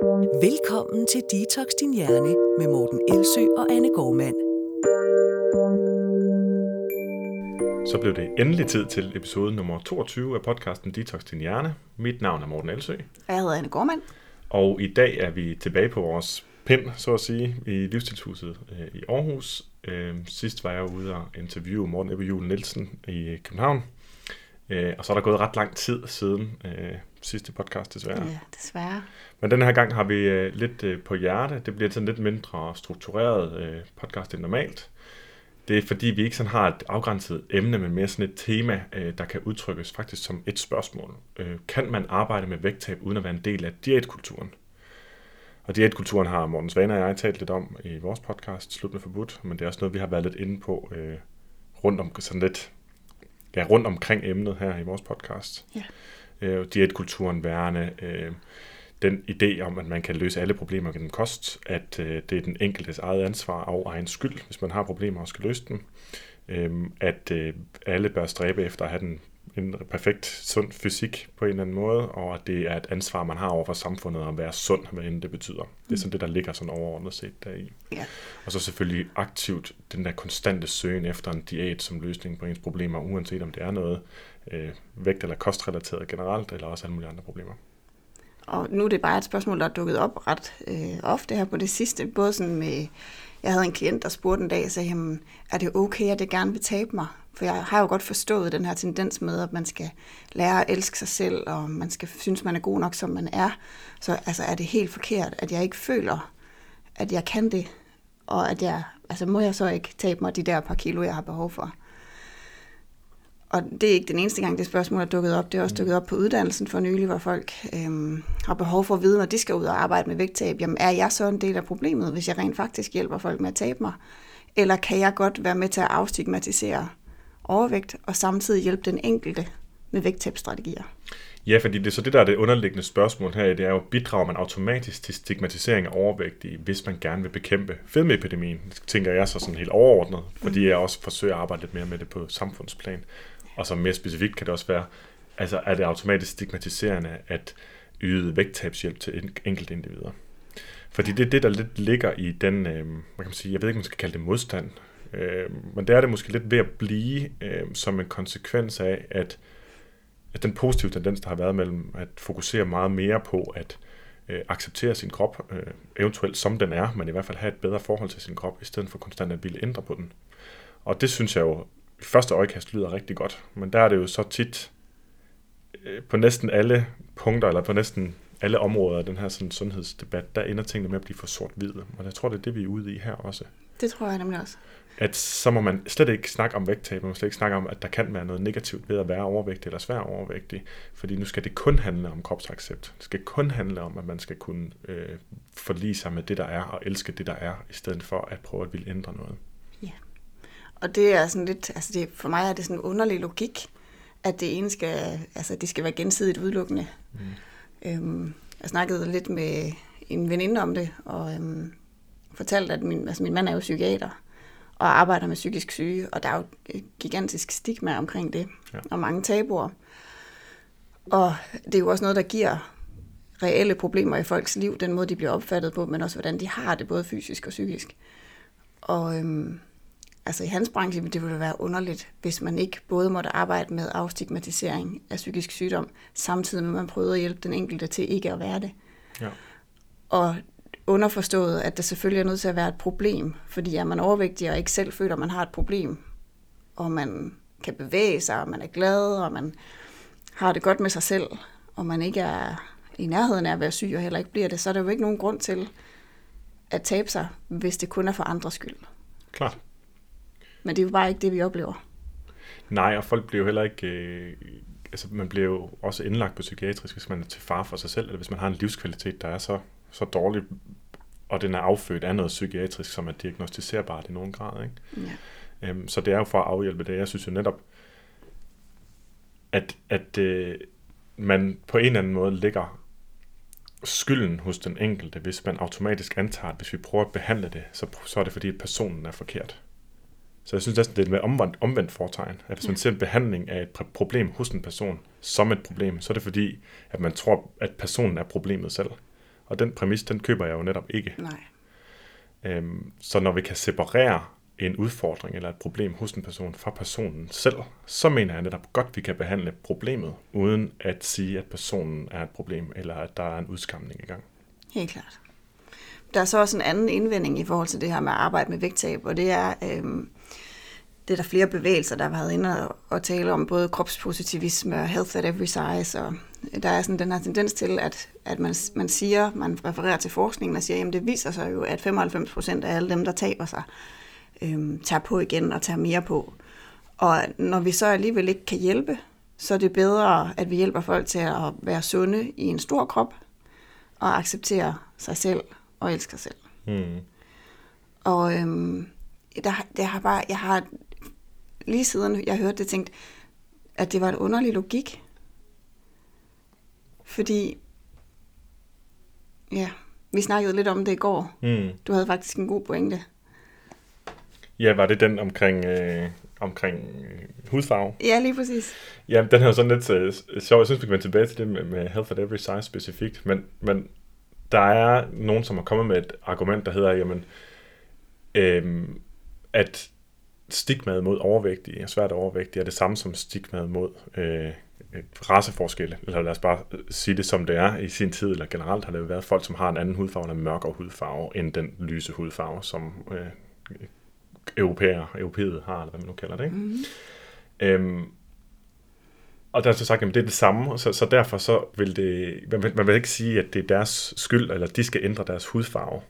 Velkommen til Detox Din Hjerne med Morten Elsø og Anne Gormand. Så blev det endelig tid til episode nummer 22 af podcasten Detox Din Hjerne. Mit navn er Morten Elsø. Jeg hedder Anne Gormand. Og i dag er vi tilbage på vores pind, så at sige, i Livstilshuset øh, i Aarhus. Øh, sidst var jeg ude og interviewe Morten Ebbe Juhl Nielsen i København. Øh, og så er der gået ret lang tid siden øh, sidste podcast, desværre. Ja, desværre. Men den her gang har vi øh, lidt øh, på hjerte. Det bliver sådan lidt mindre struktureret øh, podcast end normalt. Det er fordi, vi ikke sådan har et afgrænset emne, men mere sådan et tema, øh, der kan udtrykkes faktisk som et spørgsmål. Øh, kan man arbejde med vægttab uden at være en del af diætkulturen? Og diætkulturen har Morten Svane og jeg talt lidt om i vores podcast, Slut med Forbudt, men det er også noget, vi har været lidt inde på øh, rundt om sådan lidt ja, rundt omkring emnet her i vores podcast. Ja. Øh, diætkulturen værende øh, den idé om, at man kan løse alle problemer gennem kost, at øh, det er den enkeltes eget ansvar og egen skyld, hvis man har problemer og skal løse dem. Øh, at øh, alle bør stræbe efter at have den en perfekt sund fysik på en eller anden måde, og at det er et ansvar, man har over for samfundet at være sund, hvad end det betyder. Det er sådan det, der ligger sådan overordnet set deri. Ja. Og så selvfølgelig aktivt den der konstante søgen efter en diæt som løsning på ens problemer, uanset om det er noget øh, vægt- eller kostrelateret generelt, eller også alle mulige andre problemer. Og nu er det bare et spørgsmål, der er dukket op ret øh, ofte her på det sidste. Både sådan med, jeg havde en klient, der spurgte en dag sagde, jamen, er det okay, at jeg gerne vil tabe mig? For jeg har jo godt forstået den her tendens med, at man skal lære at elske sig selv, og man skal synes, man er god nok, som man er. Så altså, er det helt forkert, at jeg ikke føler, at jeg kan det, og at jeg, altså må jeg så ikke tabe mig de der par kilo, jeg har behov for. Og det er ikke den eneste gang, det spørgsmål er dukket op. Det er også dukket op på uddannelsen for nylig, hvor folk øhm, har behov for at vide, når de skal ud og arbejde med vægttab. Jamen, er jeg så en del af problemet, hvis jeg rent faktisk hjælper folk med at tabe mig? Eller kan jeg godt være med til at afstigmatisere overvægt og samtidig hjælpe den enkelte med vægttabsstrategier? Ja, fordi det er så det, der er det underliggende spørgsmål her, det er jo, bidrager man automatisk til stigmatisering af overvægtige, hvis man gerne vil bekæmpe fedmeepidemien? Tænker jeg så sådan helt overordnet, fordi jeg også forsøger at arbejde lidt mere med det på samfundsplan. Og så mere specifikt kan det også være, altså er det automatisk stigmatiserende at yde vægttabshjælp til enkelte individer? Fordi det er det, der lidt ligger i den, øh, hvad kan man sige, jeg ved ikke, om man skal kalde det modstand, øh, men det er det måske lidt ved at blive øh, som en konsekvens af, at, at den positive tendens, der har været mellem at fokusere meget mere på at øh, acceptere sin krop, øh, eventuelt som den er, men i hvert fald have et bedre forhold til sin krop, i stedet for konstant at ville ændre på den. Og det synes jeg jo i første øjekast lyder rigtig godt, men der er det jo så tit øh, på næsten alle punkter, eller på næsten alle områder af den her sådan, sundhedsdebat, der ender tingene med at blive for sort-hvide. Og jeg tror, det er det, vi er ude i her også. Det tror jeg nemlig også. At så må man slet ikke snakke om vægttab, man må slet ikke snakke om, at der kan være noget negativt ved at være overvægtig eller svær overvægtig, fordi nu skal det kun handle om kropsaccept. Det skal kun handle om, at man skal kunne øh, forlige sig med det, der er, og elske det, der er, i stedet for at prøve at ville ændre noget. Ja. Og det er sådan lidt, altså det, for mig er det sådan en underlig logik, at det ene skal, altså det skal være gensidigt udelukkende. Mm. Øhm, jeg snakkede lidt med en veninde om det, og øhm, fortalte, at min, altså min mand er jo psykiater, og arbejder med psykisk syge, og der er jo et gigantisk stigma omkring det, ja. og mange tabuer. Og det er jo også noget, der giver reelle problemer i folks liv, den måde, de bliver opfattet på, men også hvordan de har det, både fysisk og psykisk. Og øhm, altså i hans branche, det ville være underligt, hvis man ikke både måtte arbejde med afstigmatisering af psykisk sygdom, samtidig med, at man prøvede at hjælpe den enkelte til ikke at være det. Ja. Og underforstået, at der selvfølgelig er nødt til at være et problem, fordi er man overvægtig og ikke selv føler, at man har et problem, og man kan bevæge sig, og man er glad, og man har det godt med sig selv, og man ikke er i nærheden af at være syg og heller ikke bliver det, så er der jo ikke nogen grund til at tabe sig, hvis det kun er for andres skyld. Klart. Men det er jo bare ikke det, vi oplever. Nej, og folk bliver jo heller ikke... Øh, altså, man bliver jo også indlagt på psykiatrisk, hvis man er til far for sig selv, eller hvis man har en livskvalitet, der er så, så dårlig, og den er affødt af noget psykiatrisk, som er diagnostiserbart i nogen grad. Ikke? Ja. Øhm, så det er jo for at afhjælpe det. Jeg synes jo netop, at, at øh, man på en eller anden måde lægger skylden hos den enkelte, hvis man automatisk antager, at hvis vi prøver at behandle det, så, så er det fordi, at personen er forkert. Så jeg synes næsten, det er med omvendt, omvendt foretegn, at hvis man ser en behandling af et problem hos en person som et problem, så er det fordi, at man tror, at personen er problemet selv. Og den præmis, den køber jeg jo netop ikke. Nej. Øhm, så når vi kan separere en udfordring eller et problem hos en person fra personen selv, så mener jeg netop godt, at vi kan behandle problemet, uden at sige, at personen er et problem, eller at der er en udskamning i gang. Helt klart. Der er så også en anden indvending i forhold til det her med at arbejde med vægttab, og det er, øhm, det er der flere bevægelser, der har været inde og, og tale om, både kropspositivisme og health at every size, og der er sådan den her tendens til, at, at man, man siger, man refererer til forskningen og siger, at det viser sig jo, at 95 procent af alle dem, der taber sig, øhm, tager på igen og tager mere på. Og når vi så alligevel ikke kan hjælpe, så er det bedre, at vi hjælper folk til at være sunde i en stor krop, og acceptere sig selv og elske sig selv. Hmm. Og øhm, der, der har bare, jeg har lige siden jeg hørte det, tænkt, at det var en underlig logik. Fordi, ja, vi snakkede lidt om det i går. Hmm. Du havde faktisk en god pointe. Ja, var det den omkring, øh, omkring øh, hudfarve? Ja, lige præcis. Ja, den er jo sådan lidt øh, sjov. Jeg synes, vi kan vende tilbage til det med, med Health at Every Size specifikt. Men, men der er nogen, som har kommet med et argument, der hedder, jamen, øhm, at stigmaet mod overvægtige og svært overvægtige er det samme som stigmaet mod øh, raceforskelle. Eller lad os bare sige det som det er i sin tid, eller generelt har det jo været folk, som har en anden hudfarve eller mørkere hudfarve end den lyse hudfarve, som øh, europæer, europæet har, eller hvad man nu kalder det. Ikke? Mm. Øhm, og der er så sagt, at det er det samme, så, så derfor så vil det, man vil, man vil ikke sige, at det er deres skyld, eller de skal ændre deres hudfarve.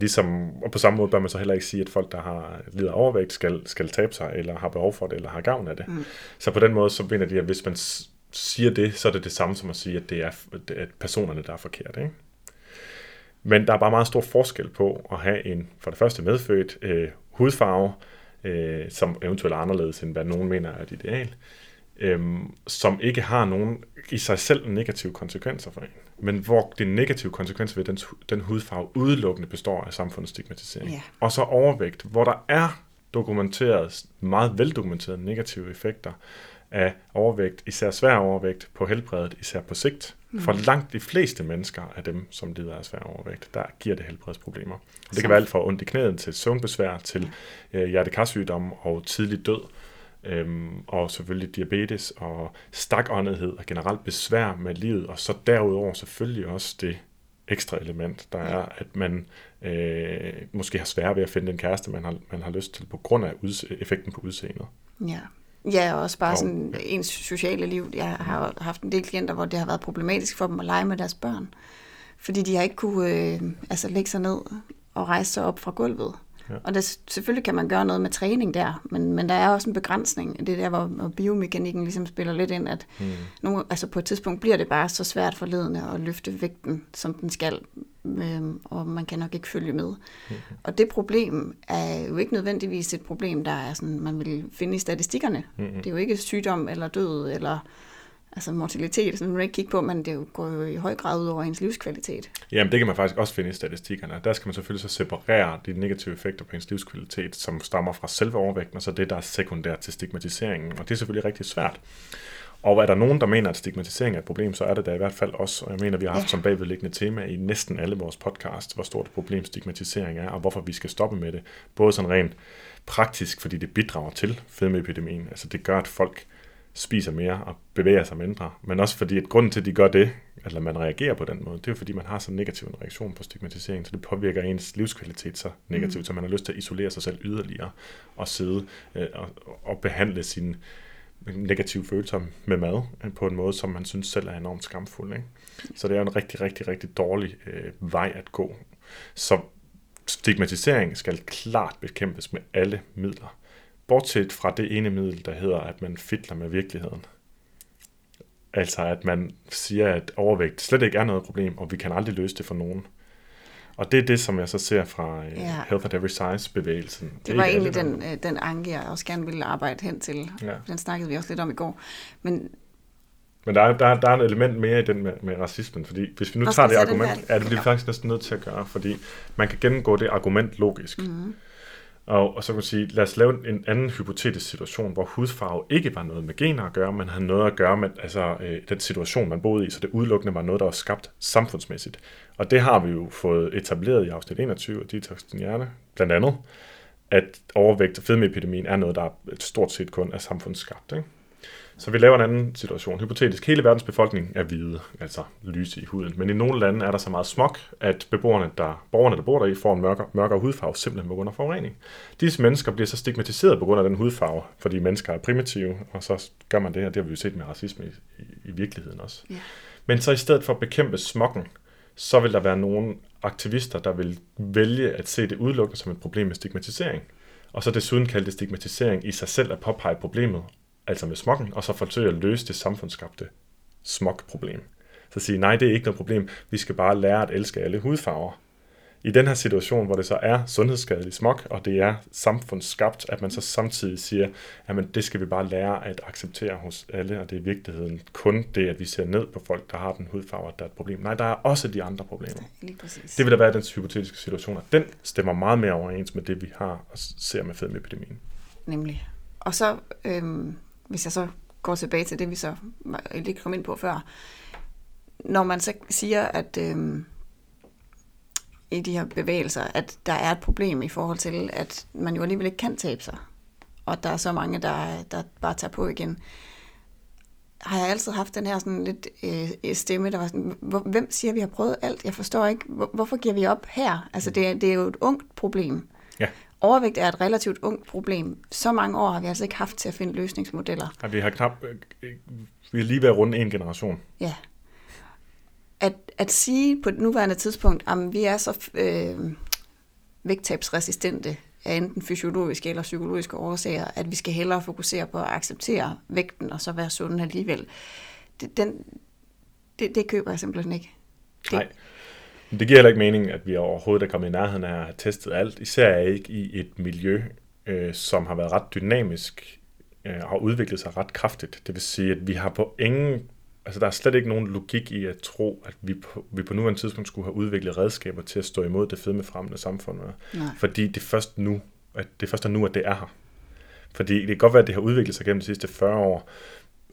Ligesom, og på samme måde bør man så heller ikke sige, at folk, der har lider overvægt, skal, skal tabe sig, eller har behov for det, eller har gavn af det. Mm. Så på den måde, så mener de, at hvis man siger det, så er det det samme som at sige, at det er at personerne, der er forkert. Ikke? Men der er bare meget stor forskel på at have en, for det første medfødt øh, hudfarve, øh, som eventuelt er anderledes, end hvad nogen mener er et ideal, øh, som ikke har nogen i sig selv negative konsekvenser for en, men hvor de negative konsekvenser ved den, den hudfarve udelukkende består af samfundets stigmatisering. Ja. Og så overvægt, hvor der er dokumenteret, meget veldokumenteret negative effekter af overvægt, især svær overvægt på helbredet, især på sigt. For langt de fleste mennesker af dem, som lider af svær overvægt, der giver det helbredsproblemer. Det kan være alt fra ondt i knæet til søvnbesvær, til øh, hjertekarsygdomme og tidlig død. Øhm, og selvfølgelig diabetes og stakåndethed og generelt besvær med livet, og så derudover selvfølgelig også det ekstra element, der er, at man øh, måske har svært ved at finde den kæreste, man har, man har lyst til, på grund af udse- effekten på udseendet. Ja. Ja, og også bare Og- sådan ens sociale liv. Jeg har haft en del klienter, hvor det har været problematisk for dem at lege med deres børn. Fordi de har ikke kunne øh, altså lægge sig ned og rejse sig op fra gulvet. Ja. Og det, selvfølgelig kan man gøre noget med træning der, men, men der er også en begrænsning. Det er der, hvor, hvor biomekanikken ligesom spiller lidt ind, at Mm. nogle, altså på et tidspunkt bliver det bare så svært for ledende at løfte vægten, som den skal, øhm, og man kan nok ikke følge med. Mm-hmm. Og det problem er jo ikke nødvendigvis et problem, der er sådan, man vil finde i statistikkerne. Mm-hmm. Det er jo ikke sygdom eller død eller altså mortalitet, sådan man ikke kigge på, men det går jo i høj grad ud over ens livskvalitet. Jamen, det kan man faktisk også finde i statistikkerne. Der skal man selvfølgelig så separere de negative effekter på ens livskvalitet, som stammer fra selve overvægten, og så det, der er sekundært til stigmatiseringen. Og det er selvfølgelig rigtig svært. Og er der nogen, der mener, at stigmatisering er et problem, så er det da i hvert fald også, og jeg mener, vi har haft Ja. som bagvedliggende tema i næsten alle vores podcast, hvor stort et problem stigmatisering er, og hvorfor vi skal stoppe med det. Både sådan rent praktisk, fordi det bidrager til fedmeepidemien. Altså det gør, at folk spiser mere og bevæger sig mindre, men også fordi, at grunden til, at de gør det, eller man reagerer på den måde, det er fordi, man har så negativ en reaktion på stigmatisering, så det påvirker ens livskvalitet så negativt, mm. så man har lyst til at isolere sig selv yderligere og sidde øh, og, og behandle sine negative følelser med mad øh, på en måde, som man synes selv er enormt skamfuld. Ikke? Så det er en rigtig, rigtig, rigtig dårlig øh, vej at gå. Så stigmatisering skal klart bekæmpes med alle midler. Bortset fra det ene middel, der hedder, at man fitler med virkeligheden. Altså at man siger, at overvægt slet ikke er noget problem, og vi kan aldrig løse det for nogen. Og det er det, som jeg så ser fra øh, Ja. Health at Every Size-bevægelsen. Det var egentlig der- den, øh, den anke, jeg også gerne ville arbejde hen til. Ja. Den snakkede vi også lidt om i går. Men Men der er, der, er, der er et element mere i den med, med racismen, fordi hvis vi nu tager det argument, er det bliver vi faktisk næsten nødt til at gøre, fordi man kan gennemgå det argument logisk. Mhm. Og, og så kan man sige, lad os lave en anden hypotetisk situation, hvor hudfarve ikke var noget med gener at gøre, men havde noget at gøre med altså, øh, den situation, man boede i, så det udelukkende var noget, der var skabt samfundsmæssigt. Og det har vi jo fået etableret i afsnit 21 af Detox din hjerne, blandt andet, at overvægt og fedmeepidemien er noget, der stort set kun er samfundsskabt. Ikke? Så vi laver en anden situation. Hypotetisk, hele verdens befolkning er hvide, altså lyse i huden. Men i nogle lande er der så meget smog, at beboerne, der, borgerne, der bor der i, får en mørkere, mørkere hudfarve, simpelthen på grund af forurening. Disse mennesker bliver så stigmatiseret på grund af den hudfarve, fordi mennesker er primitive, og så gør man det her. Det har vi jo set med racisme i, i, i virkeligheden også. Ja. Men så i stedet for at bekæmpe smokken, så vil der være nogle aktivister, der vil vælge at se det udelukkende som et problem med stigmatisering. Og så desuden kalde det stigmatisering i sig selv at påpege problemet, altså med smokken, og så forsøge at løse det samfundsskabte smogproblem. Så sige, nej, det er ikke noget problem, vi skal bare lære at elske alle hudfarver. I den her situation, hvor det så er sundhedsskadelig smog, og det er samfundsskabt, at man så samtidig siger, at det skal vi bare lære at acceptere hos alle, og det er i virkeligheden kun det, at vi ser ned på folk, der har den hudfarve, der er et problem. Nej, der er også de andre problemer. Lige præcis. Det vil da være den hypotetiske situation, og den stemmer meget mere overens med det, vi har og ser med fedmeepidemien. Nemlig. Og så øhm, hvis jeg så går tilbage til det, vi så lige kom ind på før, når man så siger, at øh, i de her bevægelser, at der er et problem i forhold til, at man jo alligevel ikke kan tabe sig, og der er så mange, der, der bare tager på igen, har jeg altid haft den her sådan lidt øh, stemme, der var sådan, hvem siger, at vi har prøvet alt? Jeg forstår ikke, hvor, hvorfor giver vi op her? Altså, det, det er jo et ungt problem. Overvægt er et relativt ungt problem. Så mange år har vi altså ikke haft til at finde løsningsmodeller. Ja, vi har knap, vi har lige været rundt en generation. Ja. At, at sige på et nuværende tidspunkt, at vi er så øh, vægttabsresistente af enten fysiologiske eller psykologiske årsager, at vi skal hellere fokusere på at acceptere vægten og så være sunde alligevel. Det, den, det, det køber jeg simpelthen ikke. Det, Nej. Men det giver heller ikke mening, at vi overhovedet er kommet i nærheden af at have testet alt, især ikke i et miljø, øh, som har været ret dynamisk øh, og udviklet sig ret kraftigt. Det vil sige, at vi har på ingen altså der er slet ikke nogen logik i at tro, at vi på, vi på nuværende tidspunkt skulle have udviklet redskaber til at stå imod det fedmefremmende samfund. Nej. Fordi det først nu, at det først er nu, at det er her. Fordi det kan godt være, at det har udviklet sig gennem de sidste 40 år,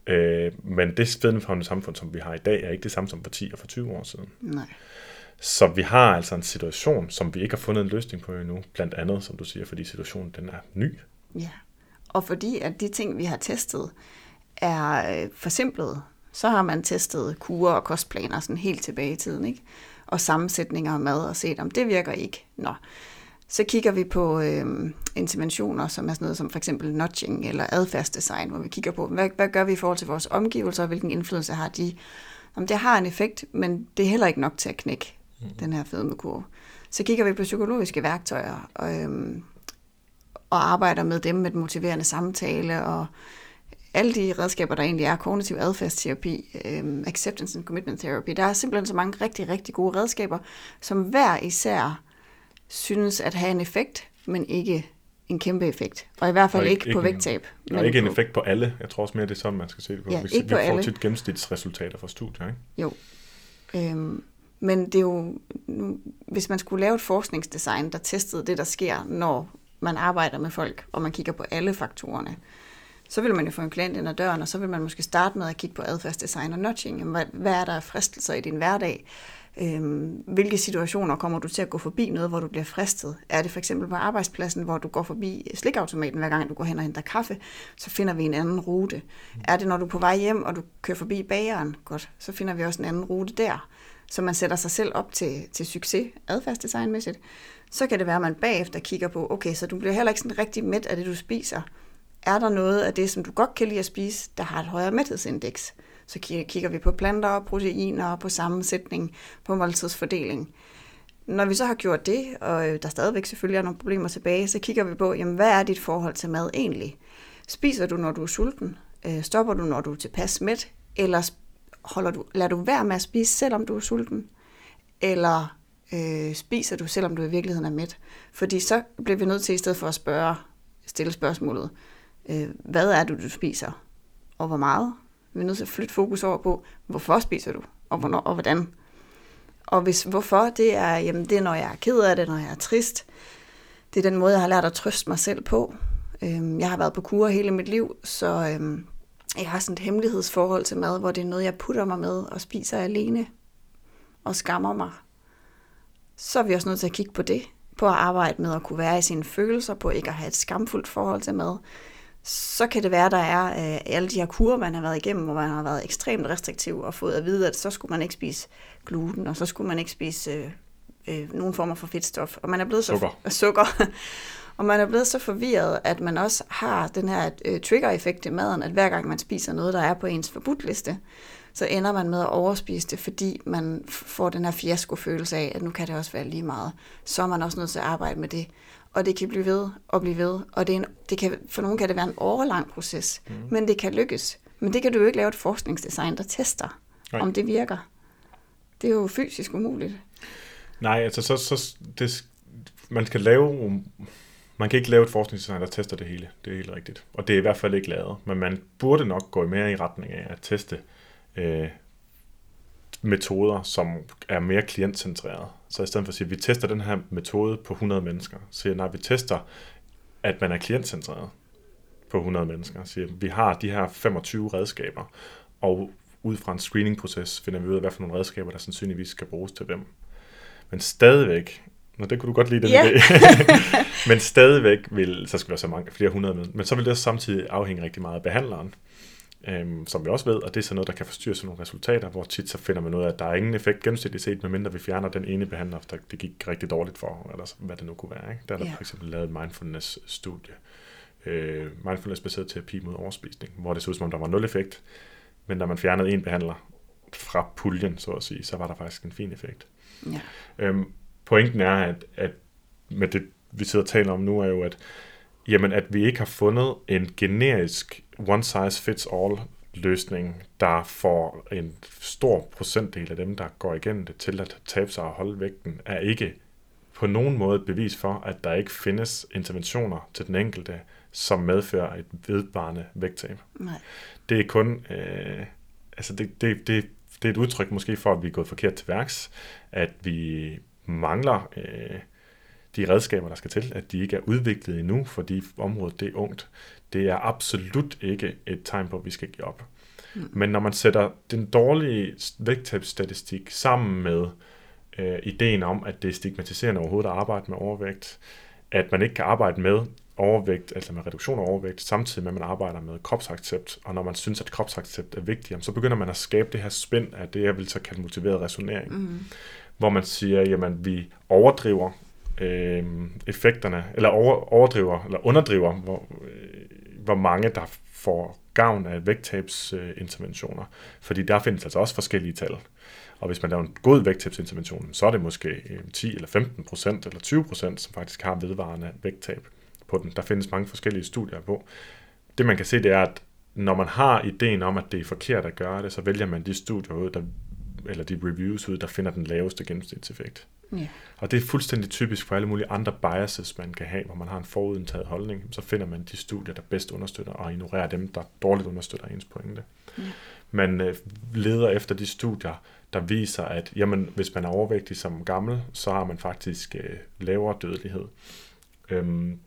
øh, men det fedmefremmende samfund, som vi har i dag, er ikke det samme som for 10 og for 20 år siden. Nej. Så vi har altså en situation, som vi ikke har fundet en løsning på endnu, blandt andet, som du siger, fordi situationen den er ny. Ja, og fordi at de ting, vi har testet, er øh, forsimplet, så har man testet kurer og kostplaner sådan helt tilbage i tiden, ikke? og sammensætninger af mad og set, om det virker ikke. Nå. Så kigger vi på øh, interventioner, som er sådan noget som for eksempel nudging eller adfærdsdesign, hvor vi kigger på, hvad, hvad gør vi i forhold til vores omgivelser, og hvilken indflydelse har de. Om det har en effekt, men det er heller ikke nok til at knække mm. den her fedmekurve. Så kigger vi på psykologiske værktøjer og, øhm, og arbejder med dem med den motiverende samtale og alle de redskaber, der egentlig er, kognitiv adfærdsterapi, øhm, acceptance and commitment therapy. Der er simpelthen så mange rigtig, rigtig gode redskaber, som hver især synes at have en effekt, men ikke en kæmpe effekt. Og i hvert fald og ikke, ikke på vægttab. Og ikke en på, effekt på alle. Jeg tror også mere, det er sådan, man skal se det på. Ja, vi, ikke vi på får alle. tit gennemsnitsresultater fra studier, ikke? Jo. Øhm, men det er jo, hvis man skulle lave et forskningsdesign, der testede det, der sker, når man arbejder med folk, og man kigger på alle faktorerne, så vil man jo få en klient ind ad døren, og så vil man måske starte med at kigge på adfærdsdesign og nudging. Hvad, hvad er der af fristelser i din hverdag? Øhm, hvilke situationer kommer du til at gå forbi noget, hvor du bliver fristet? Er det for eksempel på arbejdspladsen, hvor du går forbi slikautomaten, hver gang du går hen og henter kaffe, så finder vi en anden rute. Er det, når du er på vej hjem, og du kører forbi bageren? Godt, så finder vi også en anden rute der så man sætter sig selv op til, til succes adfærdsdesignmæssigt, så kan det være, at man bagefter kigger på, okay, så du bliver heller ikke sådan rigtig mæt af det, du spiser. Er der noget af det, som du godt kan lide at spise, der har et højere mæthedsindeks? Så kigger vi på planter og proteiner, på sammensætning, på måltidsfordeling. Når vi så har gjort det, og øh, der stadigvæk selvfølgelig er nogle problemer tilbage, så kigger vi på, jamen, hvad er dit forhold til mad egentlig? Spiser du, når du er sulten? Øh, stopper du, når du er tilpas mæt? Eller holder du, lader du være med at spise, selvom du er sulten? Eller øh, spiser du, selvom du i virkeligheden er mæt? Fordi så bliver vi nødt til, i stedet for at spørge, stille spørgsmålet, øh, hvad er det, du spiser? Og hvor meget? Vi er nødt til at flytte fokus over på, hvorfor spiser du? Og hvornår og hvordan? Og hvis hvorfor, det er, jamen det er, når jeg er ked af det, når jeg er trist, det er den måde, jeg har lært at trøste mig selv på. Øhm, jeg har været på kur hele mit liv, så øhm, jeg har sådan et hemmelighedsforhold til mad, hvor det er noget, jeg putter mig med og spiser alene og skammer mig. Så er vi også nødt til at kigge på det, på at arbejde med at kunne være i sine følelser, på ikke at have et skamfuldt forhold til mad. Så kan det være, der er øh, alle de her kurer, man har været igennem, hvor man har været ekstremt restriktiv og fået at vide, at så skulle man ikke spise gluten, og så skulle man ikke spise øh, øh, nogen former for fedtstof. Og man er blevet så Sukker. sukker. Og man er blevet så forvirret, at man også har den her øh, trigger-effekt i maden, at hver gang man spiser noget, der er på ens forbudtliste, så ender man med at overspise det, fordi man får den her fiasko-følelse af, at nu kan det også være lige meget. Så er man også nødt til at arbejde med det. Og det kan blive ved og blive ved. Og det er en, det kan, for nogen kan det være en overlang proces, mm. men det kan lykkes. Men det kan du jo ikke lave et forskningsdesign, der tester. Nej. om det virker. Det er jo fysisk umuligt. Nej, altså så, så det, man skal lave, man kan ikke lave et forskningsdesign, der tester det hele. Det er helt rigtigt. Og det er i hvert fald ikke lavet. Men man burde nok gå mere i retning af at teste øh, metoder, som er mere klientcentreret. Så i stedet for at sige, at vi tester den her metode på 100 mennesker, så siger nej, vi tester, at man er klientcentreret på 100 mennesker. Så siger, vi har de her 25 redskaber, og ud fra en screening-proces finder vi ud af, hvad for nogle redskaber, der sandsynligvis skal bruges til hvem. Men stadigvæk, Nå, det kunne du godt lide, den Ja. idé. men stadigvæk vil, så skal der så mange, flere hundrede med, men så vil det samtidig afhænge rigtig meget af behandleren, øhm, som vi også ved, og det er så noget, der kan forstyrre sådan nogle resultater, hvor tit så finder man ud af, at der er ingen effekt gennemsnitligt set, medmindre vi fjerner den ene behandler, der det gik rigtig dårligt for, eller hvad det nu kunne være. Ikke? Der er der Ja. for eksempel lavet et mindfulness-studie, øh, mindfulness-baseret terapi mod overspisning, hvor det så ud som om, der var nul effekt, men når man fjernede en behandler fra puljen, så at sige, så var der faktisk en fin effekt. Ja. Øhm, pointen er, at, at med det, vi sidder og taler om nu, er jo, at, jamen, at vi ikke har fundet en generisk one-size-fits-all løsning, der får en stor procentdel af dem, der går igennem det til at tabe sig og holde vægten, er ikke på nogen måde et bevis for, at der ikke findes interventioner til den enkelte, som medfører et vedvarende vægttab Nej. det er kun, øh, altså det, det, det, det er et udtryk måske for, at vi er gået forkert til værks, at vi mangler øh, de redskaber, der skal til, at de ikke er udviklet endnu, fordi området det er ungt. Det er absolut ikke et tegn på, at vi skal give op. Mm. Men når man sætter den dårlige vægttabsstatistik sammen med øh, ideen om, at det er stigmatiserende overhovedet at arbejde med overvægt, at man ikke kan arbejde med overvægt, altså med reduktion af overvægt, samtidig med, at man arbejder med kropsaccept, og når man synes, at kropsaccept er vigtigt, så begynder man at skabe det her spænd af det, jeg vil så kalde motiveret resonering, mm hvor man siger, jamen vi overdriver øh, effekterne, eller over, overdriver, eller underdriver, hvor, øh, hvor mange der får gavn af vægttabsinterventioner, øh, fordi der findes altså også forskellige tal. Og hvis man laver en god vægttabsintervention, så er det måske øh, 10 eller 15 procent eller 20 procent, som faktisk har vedvarende vægttab på den. Der findes mange forskellige studier på. Det man kan se, det er, at når man har ideen om, at det er forkert at gøre det, så vælger man de studier ud, der, eller de reviews ud, der finder den laveste gennemsnitseffekt. Ja. Og det er fuldstændig typisk for alle mulige andre biases, man kan have, hvor man har en forudindtaget holdning. Så finder man de studier, der bedst understøtter, og ignorerer dem, der dårligt understøtter ens pointe. Ja. Man øh, leder efter de studier, der viser, at jamen, hvis man er overvægtig som gammel, så har man faktisk øh, lavere dødelighed. Øhm,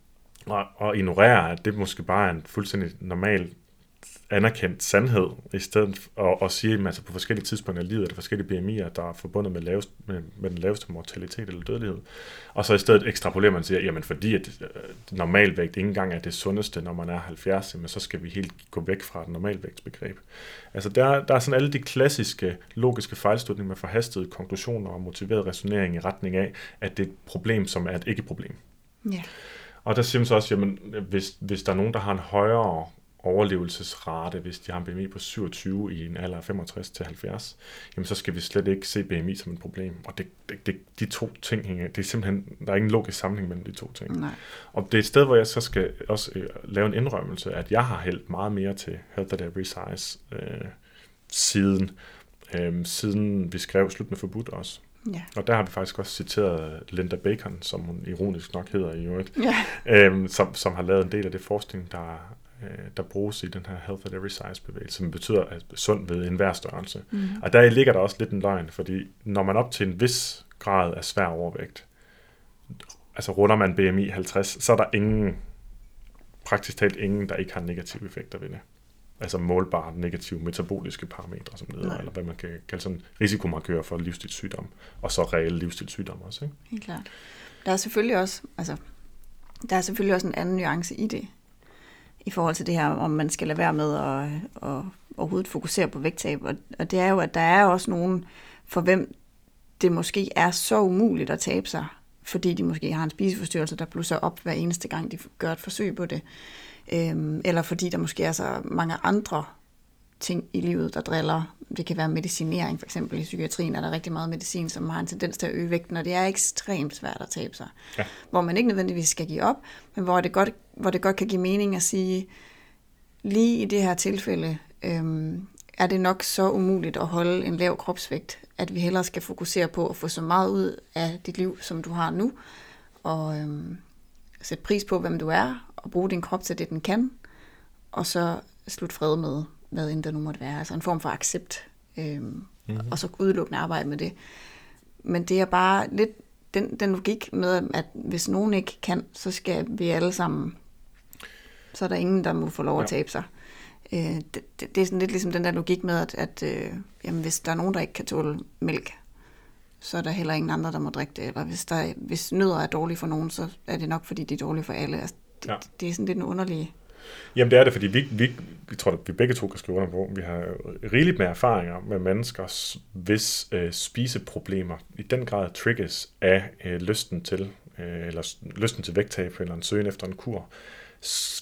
og, og ignorerer, at det måske bare er en fuldstændig normal anerkendt sandhed, i stedet for at, at sige, at altså på forskellige tidspunkter i livet er der forskellige BMI'er, der er forbundet med, lavest, med, med den laveste mortalitet eller dødelighed. Og så i stedet ekstrapolerer man og siger, jamen fordi at øh, normalvægt ikke engang er det sundeste, når man er 70, jamen så skal vi helt gå væk fra et normalvægtsbegreb. Altså der, der er sådan alle de klassiske logiske fejlslutninger med forhastede konklusioner og motiveret resonering i retning af, at det er et problem, som er et ikke-problem. Ja. Og der siger man så også, jamen, hvis, hvis der er nogen, der har en højere overlevelsesrate, hvis de har en BMI på 27 i en alder af 65 til 70, jamen så skal vi slet ikke se BMI som et problem. Og det, det, det, de to ting hænger, det er simpelthen, der er ingen logisk sammenhæng mellem de to ting. Nej. Og det er et sted, hvor jeg så skal også øh, lave en indrømmelse, at jeg har hældt meget mere til Health at Every Size øh, siden, øh, siden vi skrev Slut med Forbudt også. Ja. Og der har vi faktisk også citeret Linda Bacon, som hun ironisk nok hedder i øvrigt, Ja. øhm, som, som har lavet en del af det forskning, der, der bruges i den her Health at Every Size bevægelse, som betyder at sund ved enhver størrelse. Mm. Og der ligger der også lidt en løgn, fordi når man op til en vis grad af svær overvægt, altså runder man BMI 50, så er der ingen, praktisk talt ingen, der ikke har negative effekter ved det. Altså målbare negative metaboliske parametre, som det hedder, eller hvad man kan kalde sådan risikomarkører for livsstilssygdom, og så reelle livsstilssygdomme også. Ikke? Helt klart. Der er selvfølgelig også, altså, der er selvfølgelig også en anden nuance i det, i forhold til det her, om man skal lade være med at, at overhovedet fokusere på vægttab. Og, og det er jo, at der er også nogen, for hvem det måske er så umuligt at tabe sig, fordi de måske har en spiseforstyrrelse, der blusser op hver eneste gang, de gør et forsøg på det. Øhm, eller fordi der måske er så mange andre ting i livet, der driller. Det kan være medicinering, for eksempel i psykiatrien er der rigtig meget medicin, som har en tendens til at øge vægten, og det er ekstremt svært at tabe sig. Ja. Hvor man ikke nødvendigvis skal give op, men hvor det godt, hvor det godt kan give mening at sige, lige i det her tilfælde, øhm, er det nok så umuligt at holde en lav kropsvægt, at vi hellere skal fokusere på at få så meget ud af dit liv, som du har nu, og øhm, sætte pris på, hvem du er, og bruge din krop til det, den kan, og så slut fred med, hvad end det nu måtte være. Altså en form for accept, øhm, mm-hmm. og så udelukkende arbejde med det. Men det er bare lidt den, den logik med, at hvis nogen ikke kan, så skal vi alle sammen, så er der ingen, der må få lov at tabe sig. Øh, det, det, det er sådan lidt ligesom den der logik med, at, at øh, jamen, hvis der er nogen, der ikke kan tåle mælk, så er der heller ingen andre, der må drikke det. Eller hvis, der, hvis nødder er dårlige for nogen, så er det nok, fordi de er dårlige for alle. Altså, det, ja. det er sådan lidt en underlig... Jamen det er det, fordi vi, vi, vi tror, at vi begge to kan skrive under på, vi har rigeligt med erfaringer med mennesker, hvis øh, spiseproblemer i den grad trigges af øh, lysten til, øh, eller lysten til vægttab eller en søgen efter en kur,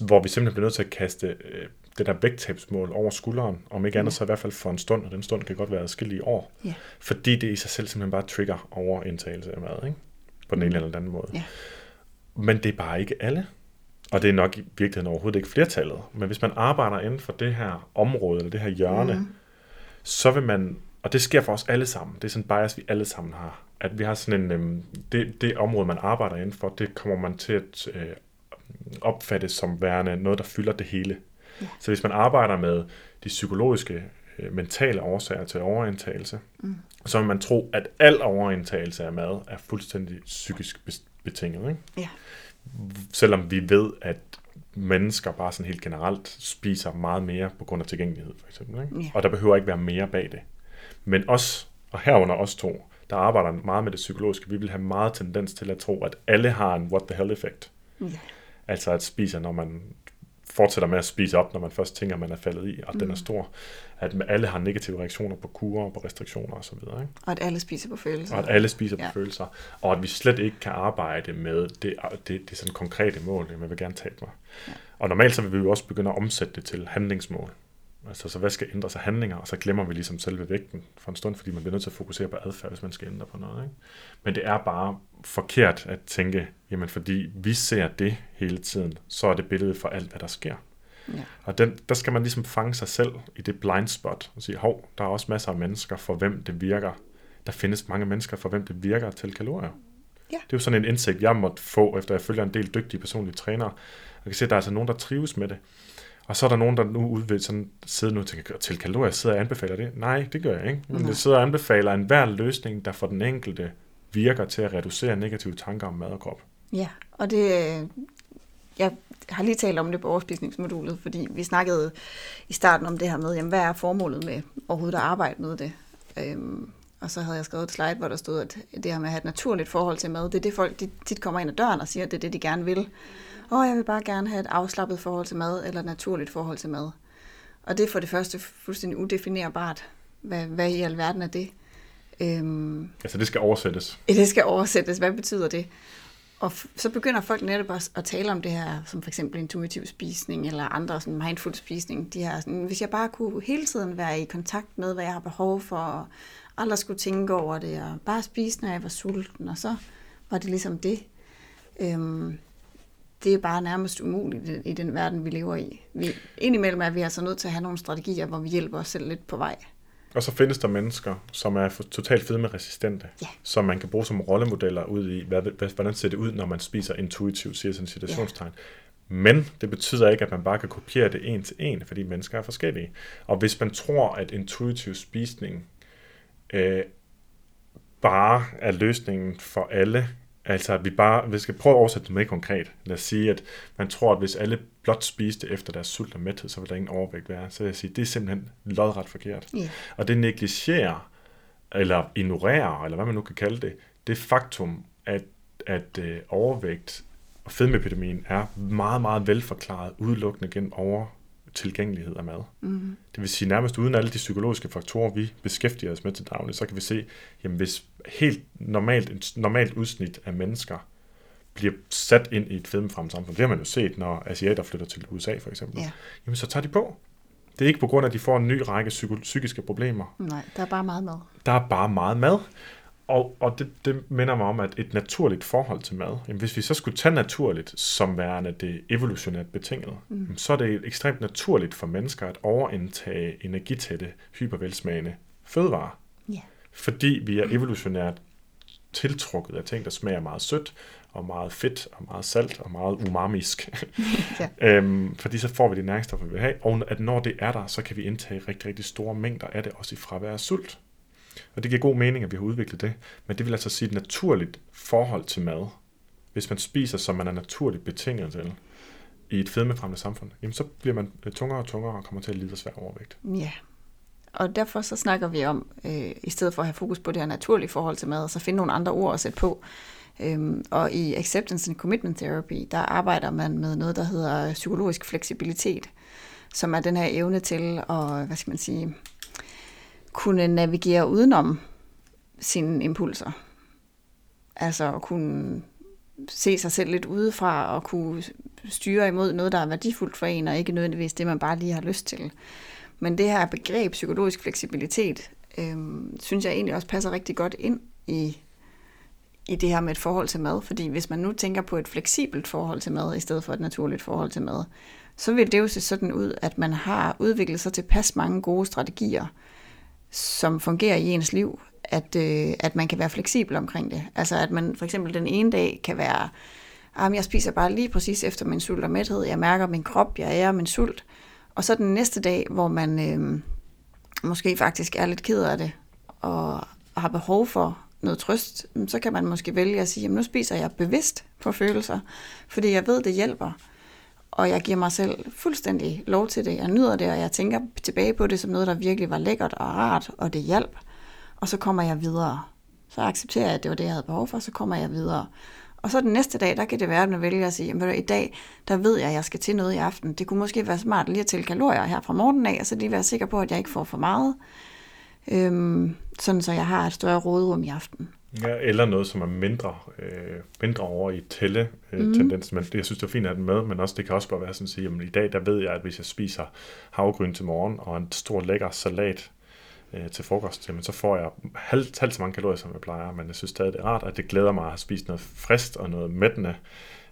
hvor vi simpelthen bliver nødt til at kaste øh, det der vægttabsmål over skulderen, om ikke andet Ja. så i hvert fald for en stund, og den stund kan godt være adskillige år, Ja. fordi det i sig selv simpelthen bare trigger over indtagelse af mad, ikke? på den ene eller den anden måde. Ja. Men det er bare ikke alle. Og det er nok i virkeligheden overhovedet ikke flertallet. Men hvis man arbejder inden for det her område, eller det her hjørne, mm. så vil man, og det sker for os alle sammen, det er sådan en bias, vi alle sammen har, at vi har sådan en, øhm, det, det område, man arbejder inden for, det kommer man til at øh, opfatte som værende noget, der fylder det hele. Ja. Så hvis man arbejder med de psykologiske, øh, mentale årsager til overindtagelse, mm. så vil man tro, at al overindtagelse af mad er fuldstændig psykisk betinget. Ikke? Ja. Selvom vi ved, at mennesker bare sådan helt generelt spiser meget mere på grund af tilgængelighed, for eksempel. Ikke? Ja. Og der behøver ikke være mere bag det. Men os, og herunder os to, der arbejder meget med det psykologiske, vi vil have meget tendens til at tro, at alle har en what the hell effekt. Ja. Altså at spiser, når man fortsætter med at spise op, når man først tænker, man er faldet i, og mm. den er stor. At alle har negative reaktioner på kurer, på restriktioner osv. Ikke? Og at alle spiser på følelser. Og at alle spiser på Ja. følelser. Og at vi slet ikke kan arbejde med det, det, det sådan konkrete mål, jeg vil gerne tabe mig. Ja. Og normalt så vil vi jo også begynde at omsætte det til handlingsmål. Altså, så hvad skal ændre sig handlinger, og så glemmer vi ligesom selve vægten for en stund, fordi man bliver nødt til at fokusere på adfærd, hvis man skal ændre på noget. Ikke? Men det er bare forkert at tænke, jamen fordi vi ser det hele tiden, så er det billedet for alt, hvad der sker. Ja. Og den, der skal man ligesom fange sig selv i det blind spot og sige, hov, der er også masser af mennesker, for hvem det virker. Der findes mange mennesker, for hvem det virker til kalorier. Ja. Det er jo sådan en indsigt, jeg måtte få, efter jeg følger en del dygtige personlige trænere. Jeg kan se, at der er altså nogen, der trives med det. Og så er der nogen, der nu ved sådan sidde nu og tænker, til kalorier sidder jeg og anbefaler det. Nej, det gør jeg ikke. Men jeg sidder og anbefaler enhver løsning, der for den enkelte virker til at reducere negative tanker om mad og krop. Ja, og det, øh, jeg har lige talt om det på overspisningsmodulet, fordi vi snakkede i starten om det her med, jamen, hvad er formålet med overhovedet at arbejde med det? Øhm, og så havde jeg skrevet et slide, hvor der stod, at det her med at have et naturligt forhold til mad, det er det folk de tit kommer ind ad døren og siger, at det er det, de gerne vil. Åh, jeg vil bare gerne have et afslappet forhold til mad, eller et naturligt forhold til mad. Og det er for det første fuldstændig udefinerbart. Hvad, hvad i alverden er det? Øhm, Altså det skal oversættes. det skal oversættes. Hvad betyder det? Og så begynder folk netop også at tale om det her, som for eksempel intuitiv spisning eller andre sådan mindful spisning. De her, sådan, hvis jeg bare kunne hele tiden være i kontakt med, hvad jeg har behov for, og aldrig skulle tænke over det, og bare spise, når jeg var sulten, og så var det ligesom det. Øhm, det er bare nærmest umuligt i- i den verden, vi lever i. Vi, indimellem er vi altså nødt til at have nogle strategier, hvor vi hjælper os selv lidt på vej. Og så findes der mennesker, som er totalt fedmeresistente, Ja. som man kan bruge som rollemodeller ud i, hvad, hvad, hvordan ser det ud, når man spiser intuitivt, siger sådan en situationstegn. Men det betyder ikke, at man bare kan kopiere det en til en, fordi mennesker er forskellige. Og hvis man tror, at intuitiv spisning øh, bare er løsningen for alle, Altså, at vi bare vi skal prøve at oversætte det mere konkret. Lad os sige, at man tror, at hvis alle blot spiste efter deres sult og mæthed, så vil der ingen overvægt være. Så jeg sige, det er simpelthen lodret forkert. Ja. Og det negligerer, eller ignorerer, eller hvad man nu kan kalde det, det faktum, at, at øh, overvægt og fedmeepidemien er meget, meget velforklaret udelukkende gennem over tilgængelighed af mad. Mm. Det vil sige nærmest uden alle de psykologiske faktorer, vi beskæftiger os med til daglig, så kan vi se, jamen hvis helt normalt, et normalt udsnit af mennesker bliver sat ind i et fedmefremmed samfund, det har man jo set, når asiater flytter til USA for eksempel, Ja. jamen så tager de på. Det er ikke på grund af, at de får en ny række psykiske problemer. Nej, der er bare meget mad. Der er bare meget mad. Og, og det, det minder mig om, at et naturligt forhold til mad, jamen hvis vi så skulle tage naturligt som værende det evolutionært betinget, mm. så er det ekstremt naturligt for mennesker at overindtage energitætte, hypervelsmagende fødevarer. Ja. Fordi vi er evolutionært tiltrukket af ting, der smager meget sødt, og meget fedt, og meget salt, og meget umamisk. Ja. øhm, fordi så får vi de næringsstoffer, vi vil have, og at når det er der, så kan vi indtage rigtig, rigtig store mængder af det, også i fravær af sult. Og det giver god mening, at vi har udviklet det, men det vil altså sige et naturligt forhold til mad, hvis man spiser, som man er naturligt betinget til, i et fedmefremmende samfund, jamen så bliver man øh, tungere og tungere og kommer til at lide af svær overvægt. Ja. Og derfor så snakker vi om, øh, i stedet for at have fokus på det her naturlige forhold til mad, så finde nogle andre ord at sætte på. Øhm, og i Acceptance and Commitment Therapy, der arbejder man med noget, der hedder psykologisk fleksibilitet, som er den her evne til at, hvad skal man sige, kunne navigere udenom sine impulser. Altså at kunne se sig selv lidt udefra og kunne styre imod noget, der er værdifuldt for en, og ikke nødvendigvis det, man bare lige har lyst til. Men det her begreb, psykologisk fleksibilitet, øh, synes jeg egentlig også passer rigtig godt ind i, i det her med et forhold til mad. Fordi hvis man nu tænker på et fleksibelt forhold til mad, i stedet for et naturligt forhold til mad, så vil det jo se sådan ud, at man har udviklet sig til pas mange gode strategier, som fungerer i ens liv, at, øh, at man kan være fleksibel omkring det. Altså at man for eksempel den ene dag kan være, at jeg spiser bare lige præcis efter min sult og mæthed, jeg mærker min krop, jeg ærer min sult, og så den næste dag, hvor man øh, måske faktisk er lidt ked af det, og har behov for noget trøst, så kan man måske vælge at sige, at nu spiser jeg bevidst på følelser, fordi jeg ved, det hjælper. Og jeg giver mig selv fuldstændig lov til det. Jeg nyder det, og jeg tænker tilbage på det som noget, der virkelig var lækkert og rart, og det hjalp. Og så kommer jeg videre. Så accepterer jeg, at det var det, jeg havde behov for, så kommer jeg videre. Og så den næste dag, der kan det være, at man vælger at sige, at i dag, der ved jeg, at jeg skal til noget i aften. Det kunne måske være smart lige at tælle kalorier her fra morgenen af, og så lige være sikker på, at jeg ikke får for meget. Øhm, sådan så jeg har et større rådrum i aften. Ja, eller noget, som er mindre, øh, mindre over i tælle-tendens. Øh, men det, jeg synes, det er fint at have den med, men også, det kan også bare være sådan at sige, at i dag, der ved jeg, at hvis jeg spiser havgryn til morgen, og en stor lækker salat øh, til frokost, jamen, så får jeg halvt, halvt så mange kalorier, som jeg plejer, men jeg synes stadig, det er rart, at det glæder mig at have spist noget frist og noget mættende,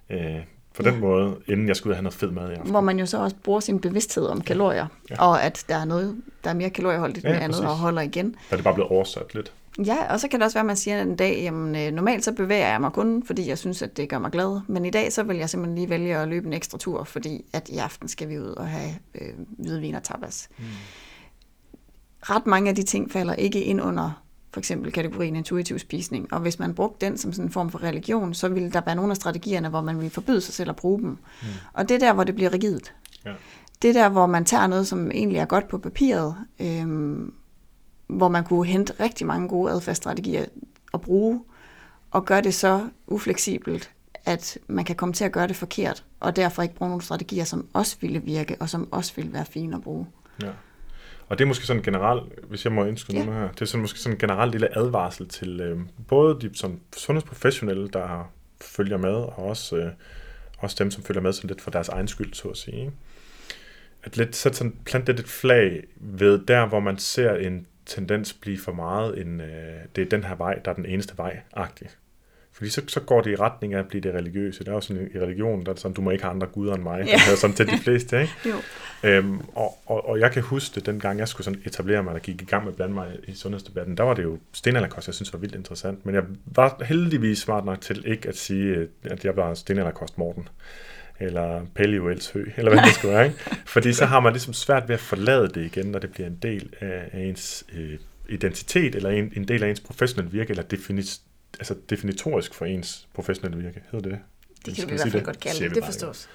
øh, på den Ja. måde, inden jeg skulle ud og have noget fed mad i aften. Hvor man jo så også bruger sin bevidsthed om kalorier, ja. og at der er noget, der er mere kalorieholdigt Ja, end andet, præcis. og holder igen. Der er det bare blevet oversat lidt. Ja, og så kan det også være, at man siger en dag, jamen øh, normalt så bevæger jeg mig kun, fordi jeg synes, at det gør mig glad. Men i dag så vil jeg simpelthen lige vælge at løbe en ekstra tur, fordi at i aften skal vi ud og have øh, hvidvin og tapas. Mm. Ret mange af de ting falder ikke ind under for eksempel kategorien intuitiv spisning. Og hvis man brugte den som sådan en form for religion, så ville der være nogle af strategierne, hvor man ville forbyde sig selv at bruge dem. Mm. Og det er der, hvor det bliver rigidt. Ja. Det er der, hvor man tager noget, som egentlig er godt på papiret, øhm, hvor man kunne hente rigtig mange gode adfærdsstrategier at bruge, og gøre det så ufleksibelt, at man kan komme til at gøre det forkert, og derfor ikke bruge nogle strategier, som også ville virke, og som også ville være fine at bruge. Ja. Og det er måske sådan en generel, hvis jeg må indskyde Ja. ja. her, det er sådan måske sådan en generel lille advarsel til øh, både de sådan, sundhedsprofessionelle, der følger med, og også, øh, også dem, som følger med sådan lidt for deres egen skyld, så at sige. ikke? At lidt, sætte sådan, plante lidt et flag ved der, hvor man ser en tendens blive for meget, en, øh, det er den her vej, der er den eneste vej-agtig. Fordi så, så går det i retning af at blive det religiøse. Der er jo sådan i religionen, der er sådan, du må ikke have andre guder end mig. Ja. Det er sådan til de fleste, ikke? Jo. Øhm, og, og, og jeg kan huske det, dengang jeg skulle sådan etablere mig, der gik i gang med at blande mig i sundhedsdebatten, der var det jo stenalderkost, jeg synes var vildt interessant. Men jeg var heldigvis smart nok til ikke at sige, at jeg var stenalderkost Morten eller Paleo Elshø, eller hvad det skulle være. Ikke? Fordi så har man ligesom svært ved at forlade det igen, når det bliver en del af, af ens øh, identitet, eller en, en del af ens professionelle virke, eller defini- altså definitorisk for ens professionelle virke. Hedder det det? Kan vi i hvert fald godt kalde det. Det forstås.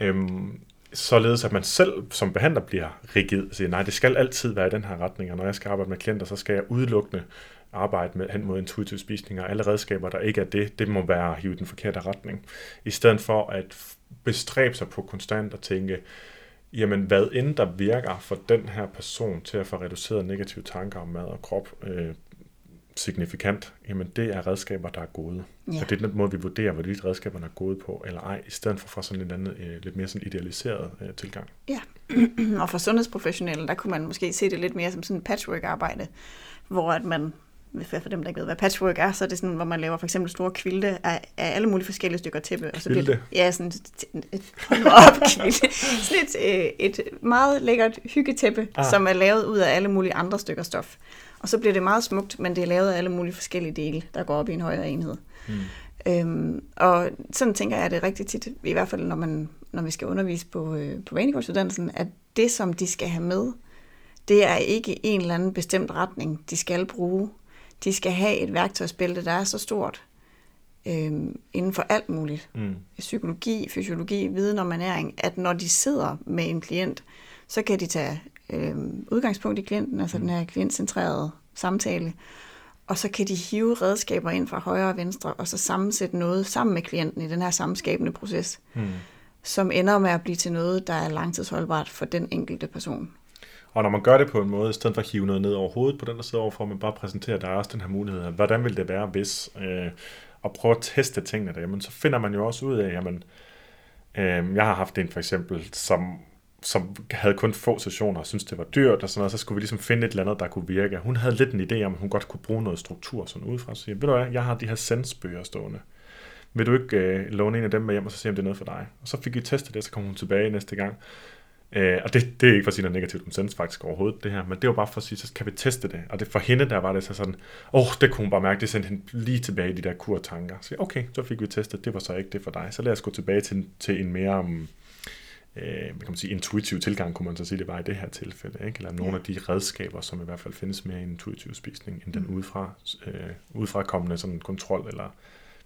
Øhm, således at man selv som behandler bliver rigid og siger, nej, det skal altid være i den her retning, og når jeg skal arbejde med klienter, så skal jeg udelukkende arbejde med, hen mod intuitiv spisning, og alle redskaber, der ikke er det, det må være hive i den forkerte retning. I stedet for at bestræbe sig på konstant at tænke, jamen hvad end der virker for den her person til at få reduceret negative tanker om mad og krop øh, signifikant, jamen det er redskaber, der er gode. Ja. Ja. Og det er den måde, vi vurderer, hvorvidt redskaberne er gode på, eller ej, i stedet for fra sådan en anden, øh, lidt mere sådan idealiseret øh, tilgang. Og for sundhedsprofessionelle, der kunne man måske se det lidt mere som sådan et patchwork-arbejde, hvor at man, for dem, der ikke ved, hvad patchwork er, så er det sådan, hvor man laver for eksempel store kvilte af, af alle mulige forskellige stykker tæppe. Og så bliver det, Kvilte? ja, sådan et, et, op. Sådan et, øh, et meget lækkert hyggetæppe, ah. Som er lavet ud af alle mulige andre stykker stof. Og så bliver det meget smukt, men det er lavet af alle mulige forskellige dele, der går op i en højere enhed. Mm. Øhm, og sådan tænker jeg det rigtig tit, i hvert fald når, man, når vi skal undervise på, øh, på vanegårdsuddannelsen, at det, som de skal have med, det er ikke en eller anden bestemt retning, de skal bruge. De skal have et værktøjsbælte, der er så stort øhm, inden for alt muligt. Mm. Psykologi, fysiologi, viden om ernæring, at når de sidder med en klient, så kan de tage øh, udgangspunkt i klienten, altså den her klientcentrerede samtale, og så kan de hive redskaber ind fra højre og venstre, og så sammensætte noget sammen med klienten i den her sammenskabende proces, Mm. som ender med at blive til noget, der er langtidsholdbart for den enkelte person. Og når man gør det på en måde, i stedet for at hive noget ned over hovedet på den, der sidder overfor, men bare præsenterer, der er også den her mulighed. Hvordan vil det være, hvis... Øh, og prøve at teste tingene der, jamen, så finder man jo også ud af, jamen, øh, jeg har haft en for eksempel, som, som havde kun få sessioner og syntes, det var dyrt og sådan noget, så skulle vi ligesom finde et eller andet, der kunne virke. Hun havde lidt en idé om, at hun godt kunne bruge noget struktur sådan udefra. Så siger, jeg, ved du hvad, jeg har de her sensbøger stående. Vil du ikke øh, låne en af dem med hjem, og så se, om det er noget for dig? Og så fik vi testet det, så kom hun tilbage næste gang. Øh, og det, det er ikke for at sige noget negativt om sens faktisk overhovedet, det her, men det var bare for at sige, så kan vi teste det. Og det for hende, der var det så sådan, åh, oh, det kunne hun bare mærke, det sendte hende lige tilbage i de der kurtanker. Så okay, så fik vi testet, det var så ikke det for dig. Så lad os gå tilbage til, til en mere um, øh, kan man sige, intuitiv tilgang, kunne man så sige, det var i det her tilfælde. Ikke? Eller nogle Ja. af de redskaber, som i hvert fald findes mere i intuitiv spisning, end den udefra, øh, udefra kommende sådan kontrol eller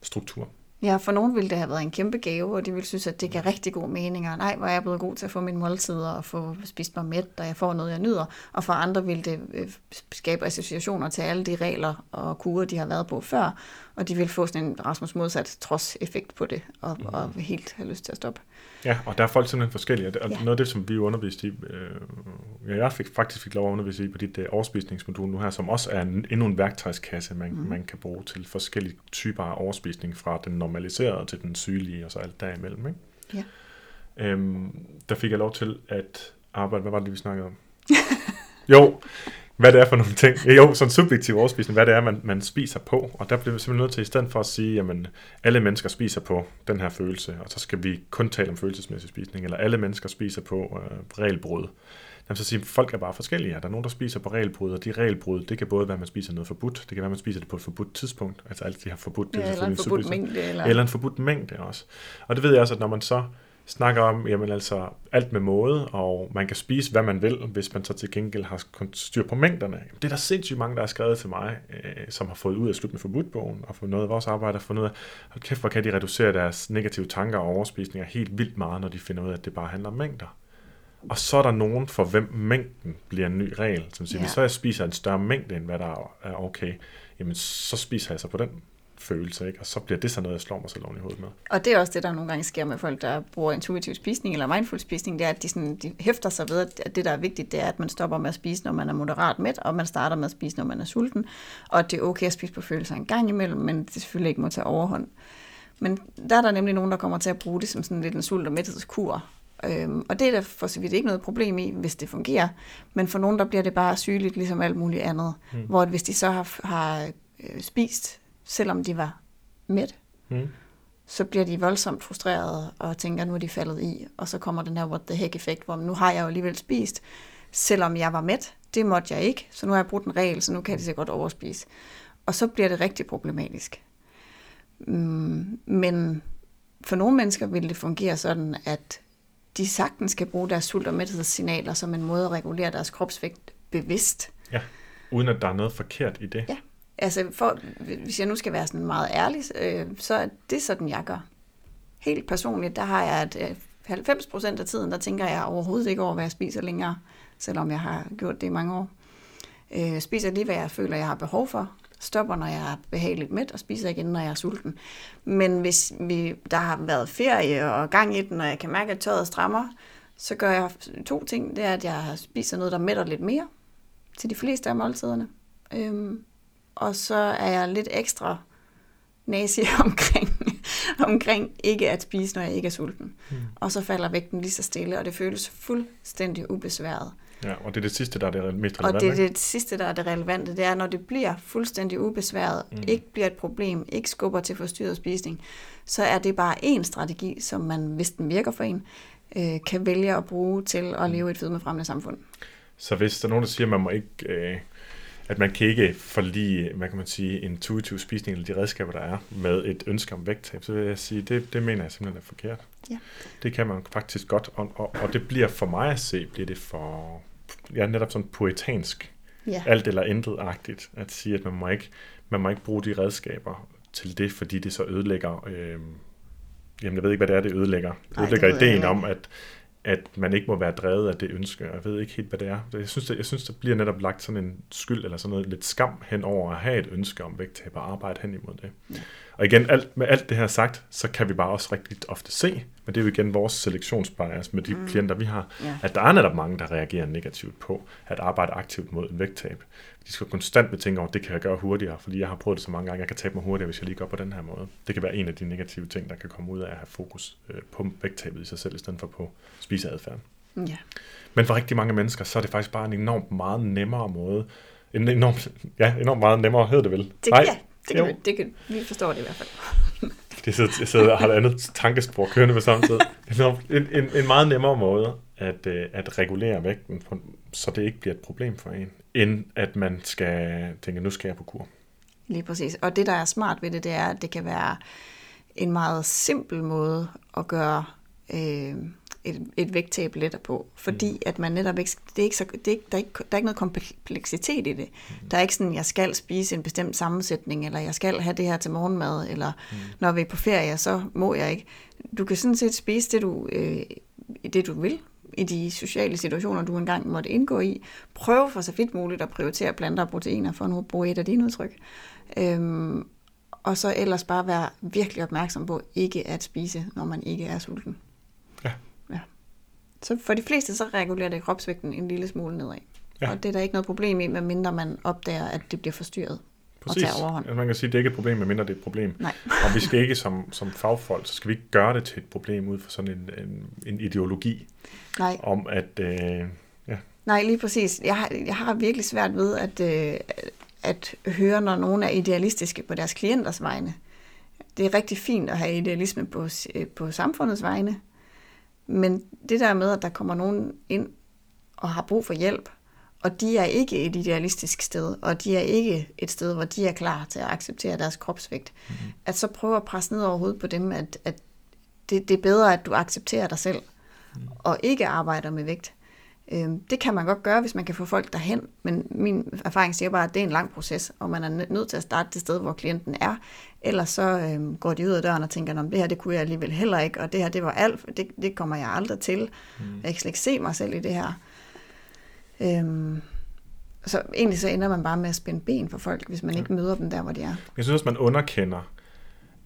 struktur. Ja, for nogen ville det have været en kæmpe gave, og de ville synes, at det gav rigtig god mening, og nej, hvor er jeg blevet god til at få mine måltider og få spist mig mæt, og jeg får noget, jeg nyder. Og for andre ville det øh, skabe associationer til alle de regler og kurer, de har været på før, og de ville få sådan en Rasmus modsat trods-effekt på det, og, Mhm. og helt have lyst til at stoppe. Ja, og der er folk simpelthen forskellige. Og Ja. noget af det, som vi underviste i, øh, ja, jeg fik, faktisk fik lov at undervise i på dit øh, overspisningsmodul nu her, som også er en, endnu en værktøjskasse, man, mm. man kan bruge til forskellige typer af overspisning, fra den normaliserede til den sygelige, og så alt derimellem. Ikke? Ja. Øhm, der fik jeg lov til at arbejde, hvad var det, vi snakkede om? jo, hvad det er for nogle ting. Jo, sådan subjektiv overspisning, hvad det er, man, man spiser på. Og der bliver vi simpelthen nødt til, i stedet for at sige, jamen, alle mennesker spiser på den her følelse, og så skal vi kun tale om følelsesmæssig spisning, eller alle mennesker spiser på øh, regelbrud. Jamen, så siger vi, folk er bare forskellige. Der er nogen, der spiser på regelbrud, og de regelbrud, det kan både være, at man spiser noget forbudt, det kan være, at man spiser det på et forbudt tidspunkt, altså alt de har forbudt. det Ja, eller en forbudt mængde. Eller... Eller en forbudt mængde også. Og det ved jeg også, at når man så snakker om, jamen altså alt med måde, og man kan spise, hvad man vil, hvis man så til gengæld har styr på mængderne. Jamen, det er der sindssygt mange, der har skrevet til mig, øh, som har fået ud af slut med forbudtbogen, og fået noget af vores arbejde, og fundet ud af, hold kæft, hvor kan de reducere deres negative tanker og overspisninger helt vildt meget, når de finder ud af, at det bare handler om mængder. Og så er der nogen, for hvem mængden bliver en ny regel, som siger, Ja. hvis så jeg spiser en større mængde, end hvad der er okay, jamen så spiser jeg så på den følelse, ikke? og så bliver det så noget, jeg slår mig selv oven i hovedet med. Og det er også det, der nogle gange sker med folk, der bruger intuitiv spisning eller mindful spisning, det er, at de, sådan, de hæfter sig ved, at det, der er vigtigt, det er, at man stopper med at spise, når man er moderat mæt, og man starter med at spise, når man er sulten, og at det er okay at spise på følelser en gang imellem, men det selvfølgelig ikke må tage overhånd. Men der er der nemlig nogen, der kommer til at bruge det som sådan lidt en sult- og mæthedskur. Øhm, og det er der for så vidt ikke noget problem i, hvis det fungerer. Men for nogen, der bliver det bare sygeligt, ligesom alt muligt andet. Mm. Hvor hvis de så har, har øh, spist, selvom de var mæt, Mm. så bliver de voldsomt frustrerede og tænker, nu er de faldet i. Og så kommer den her what the heck effekt, hvor nu har jeg jo alligevel spist, selvom jeg var mæt. Det måtte jeg ikke, så nu har jeg brugt en regel, så nu kan det så godt overspise. Og så bliver det rigtig problematisk. Mm, men for nogle mennesker vil det fungere sådan, at de sagtens skal bruge deres sult- og mæthedssignaler som en måde at regulere deres kropsvægt bevidst. Ja, uden at der er noget forkert i det. Ja. Altså, for, hvis jeg nu skal være sådan meget ærlig, øh, så er det sådan, jeg gør. Helt personligt, der har jeg, at øh, 90 procent af tiden, der tænker jeg overhovedet ikke over, hvad jeg spiser længere, selvom jeg har gjort det i mange år. Øh, spiser lige, hvad jeg føler, jeg har behov for. Stopper, når jeg er behageligt mæt, og spiser igen, når jeg er sulten. Men hvis vi, der har været ferie og gang i den, og jeg kan mærke, at tøjet strammer, så gør jeg to ting. Det er, at jeg spiser noget, der mætter lidt mere til de fleste af måltiderne. Øhm, og så er jeg lidt ekstra nazi omkring, omkring ikke at spise, når jeg ikke er sulten. Mm. Og så falder vægten lige så stille, og det føles fuldstændig ubesværet. Ja, og det er det sidste, der er det mest Og relevante. det er det sidste, der er det relevante, det er, når det bliver fuldstændig ubesværet, mm. ikke bliver et problem, ikke skubber til forstyrret spisning, så er det bare en strategi, som man, hvis den virker for en, øh, kan vælge at bruge til at leve i et fedmefremmende samfund. Så hvis der er nogen, der siger, at man må ikke, øh, at man kan ikke forlige, hvad kan man sige, intuitiv spisning eller de redskaber, der er, med et ønske om vægttab, så vil jeg sige, det, det mener jeg simpelthen er forkert. Ja. Det kan man faktisk godt, og, og, og det bliver for mig at se, bliver det for, ja, netop sådan puritansk, Ja. alt eller intet-agtigt, at sige, at man må ikke, man må ikke bruge de redskaber til det, fordi det så ødelægger, øh, jamen jeg ved ikke, hvad det er, det ødelægger. Det det ødelægger ved jeg ideen om, at, at man ikke må være drevet af det ønske. Jeg ved ikke helt, hvad det er. Jeg synes, det, jeg synes, der bliver netop lagt sådan en skyld eller sådan noget lidt skam hen over at have et ønske om vægttab og arbejde hen imod det. Og igen, alt, med alt det her sagt, så kan vi bare også rigtig ofte se, men det er jo igen vores selektionsbias med de mm. klienter, vi har, Ja. at der er netop mange, der reagerer negativt på at arbejde aktivt mod en vægttab. De skal konstant betænke over, at det kan jeg gøre hurtigere, fordi jeg har prøvet det så mange gange, jeg kan tabe mig hurtigere, hvis jeg lige gør på den her måde. Det kan være en af de negative ting, der kan komme ud af at have fokus øh, på vægttabet i sig selv, i stedet for på spiseadfærden. Ja. Men for rigtig mange mennesker, så er det faktisk bare en enormt meget nemmere måde, en enormt, ja, enormt meget nemmere, hedder det vel? Det, ja, det kan, Jo. vi, det kan, vi forstår det i hvert fald. Jeg sidder, jeg sidder og har et andet tankespor kørende på samme tid. En, en, en meget nemmere måde at, øh, at regulere vægten, på, så det ikke bliver et problem for en, end at man skal tænke, nu skal jeg på kur. Lige præcis. Og det, der er smart ved det, det er, at det kan være en meget simpel måde at gøre øh, et, et vægttab lettere på. Fordi mm. at man netop ikke, det er ikke så, det er ikke, der, er ikke, der er ikke noget kompleksitet i det. Mm. Der er ikke sådan, jeg skal spise en bestemt sammensætning, eller jeg skal have det her til morgenmad, eller mm. når vi er på ferie, så må jeg ikke. Du kan sådan set spise det, du, øh, det, du vil i de sociale situationer, du engang måtte indgå i. Prøv for så vidt muligt at prioritere planter og proteiner, for nu at bruge et af dine udtryk. Øhm, og så ellers bare være virkelig opmærksom på ikke at spise, når man ikke er sulten. Så for de fleste, så regulerer det kropsvægten en lille smule nedad. Ja. Og det er der ikke noget problem i, medmindre man opdager, at det bliver forstyrret og tager overhånd. Altså, man kan sige, at det ikke er et problem, medmindre det er et problem. Nej. og vi skal ikke som, som fagfolk, så skal vi ikke gøre det til et problem ud fra sådan en, en, en ideologi Nej, om, at øh, ja, nej, lige præcis. Jeg har, jeg har virkelig svært ved at, øh, at høre, når nogen er idealistiske på deres klienters vegne. Det er rigtig fint at have idealisme på, øh, på samfundets vegne, men det der med, at der kommer nogen ind og har brug for hjælp, og de er ikke et idealistisk sted, og de er ikke et sted, hvor de er klar til at acceptere deres kropsvægt, Mhm. mm-hmm. at så prøve at presse ned over hovedet på dem, at, at det, det er bedre, at du accepterer dig selv, mm. og ikke arbejder med vægt. Øhm, det kan man godt gøre, hvis man kan få folk derhen, men min erfaring siger bare, at det er en lang proces, og man er nø- nødt til at starte det sted, hvor klienten er. Ellers så øhm, går de ud af døren og tænker, om det her, det kunne jeg alligevel heller ikke, og det her, det var alt, det, det kommer jeg aldrig til. Mm. Jeg kan slet ikke se mig selv i det her. Øhm, så egentlig så ender man bare med at spænde ben for folk, hvis man ikke møder dem der, hvor de er. Jeg synes også, man underkender,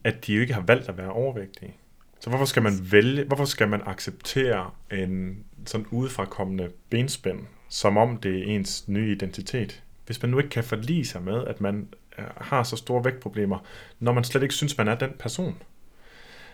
at de jo ikke har valgt at være overvægtige. Så hvorfor skal man vælge, hvorfor skal man acceptere en sådan udefrakommende benspænd, som om det er ens nye identitet? Hvis man nu ikke kan forlige sig med, at man øh, har så store vægtproblemer, når man slet ikke synes, man er den person.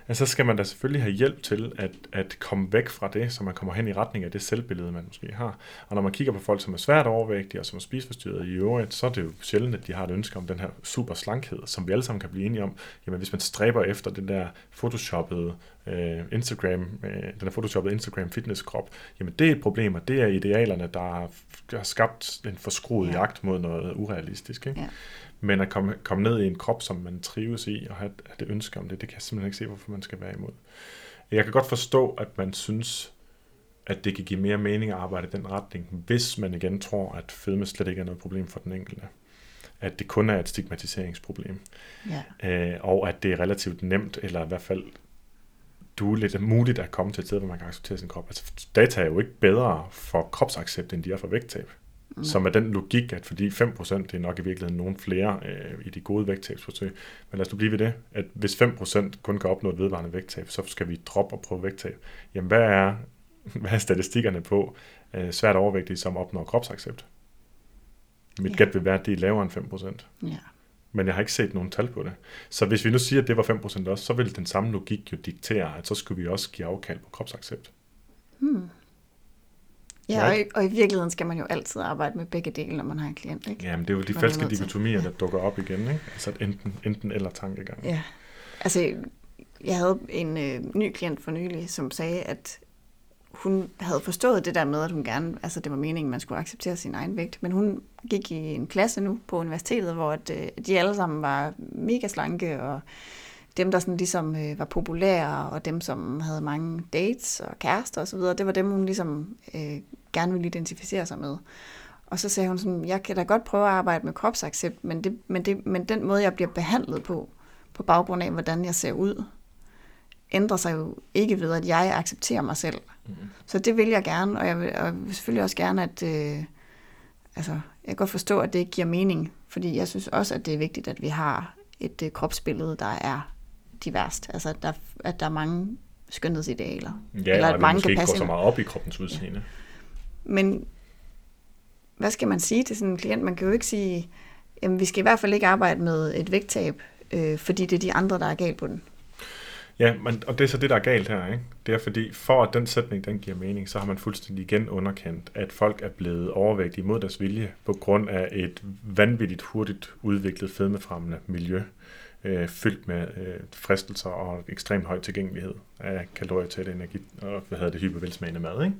Altså, så skal man da selvfølgelig have hjælp til at, at komme væk fra det, så man kommer hen i retning af det selvbillede, man måske har. Og når man kigger på folk, som er svært overvægtige og som er spiseforstyrret i øvrigt, så er det jo sjældent, at de har et ønske om den her super slankhed, som vi alle sammen kan blive enige om. Jamen, hvis man stræber efter den der photoshoppede øh, Instagram, øh, den der photoshoppede Instagram fitness krop, jamen det er et problem, og det er idealerne, der har, har skabt en forskruet Ja. jagt mod noget urealistisk. Ikke? Ja. Men at komme, komme ned i en krop, som man trives i, og have, have det ønske om det, det kan jeg simpelthen ikke se, hvorfor man skal være imod. Jeg kan godt forstå, at man synes, at det kan give mere mening at arbejde i den retning, hvis man igen tror, at fedme slet ikke er noget problem for den enkelte. at det kun er et stigmatiseringsproblem. Ja. Øh, og at det er relativt nemt, eller i hvert fald dueligt, muligt at komme til et sted, hvor man kan acceptere sin krop. Altså, data er jo ikke bedre for kropsaccept, end de er for vægttab. Mm. Som er den logik, at fordi 5% det er nok i virkeligheden nogen flere øh, i de gode vægttabsforsøg. Men lad os nu blive ved det, at hvis 5% kun kan opnå et vedvarende vægttab, så skal vi droppe og prøve vægttab. Jamen hvad er, hvad er statistikkerne på øh, svært overvægtige, som opnår kropsaccept? Mit Ja. gæt vil være, at de er lavere end 5%. ja. Men jeg har ikke set nogen tal på det. Så hvis vi nu siger, at det var 5% også, så vil den samme logik jo diktere, at så skulle vi også give afkald på kropsaccept. Ja, og i, og i virkeligheden skal man jo altid arbejde med begge dele, når man har en klient, ikke? Jamen, det er jo de Man falske dikotomier, der dukker op igen, ikke? Altså enten, enten eller tankegang. Ja. Altså, jeg havde en øh, ny klient for nylig, som sagde, at hun havde forstået det der med, at hun gerne, altså det var meningen, man skulle acceptere sin egen vægt, men hun gik i en klasse nu på universitetet, hvor at, øh, de alle sammen var mega slanke, og dem, der sådan ligesom øh, var populære, og dem, som havde mange dates og kærester osv., det var dem, hun ligesom øh, gerne ville identificere sig med. Og så sagde hun sådan, jeg kan da godt prøve at arbejde med kropsaccept, men, det, men, det, men den måde, jeg bliver behandlet på, på baggrund af, hvordan jeg ser ud, ændrer sig jo ikke ved, at jeg accepterer mig selv. Mm. Så det vil jeg gerne, og jeg vil, og jeg vil selvfølgelig også gerne, at øh, altså, jeg kan godt forstå, at det ikke giver mening, fordi jeg synes også, at det er vigtigt, at vi har et øh, kropsbillede, der er diverst. Altså, at der, at der er mange skønhedsidealer. Ja, eller at mange måske kan ikke går passe så meget op i kroppens udseende. Men hvad skal man sige til sådan en klient? Man kan jo ikke sige, jamen vi skal i hvert fald ikke arbejde med et vægttab, øh, fordi det er de andre, der er galt på den. Ja, men, og det er så det, der er galt her, ikke? Det er fordi, for at den sætning, den giver mening, så har man fuldstændig igen underkendt, at folk er blevet overvægtige mod deres vilje, på grund af et vanvittigt hurtigt udviklet fedmefremmende miljø, øh, fyldt med øh, fristelser og ekstremt høj tilgængelighed af kalorier til energi, og hvad hedder det, hypervelsmagende mad, ikke?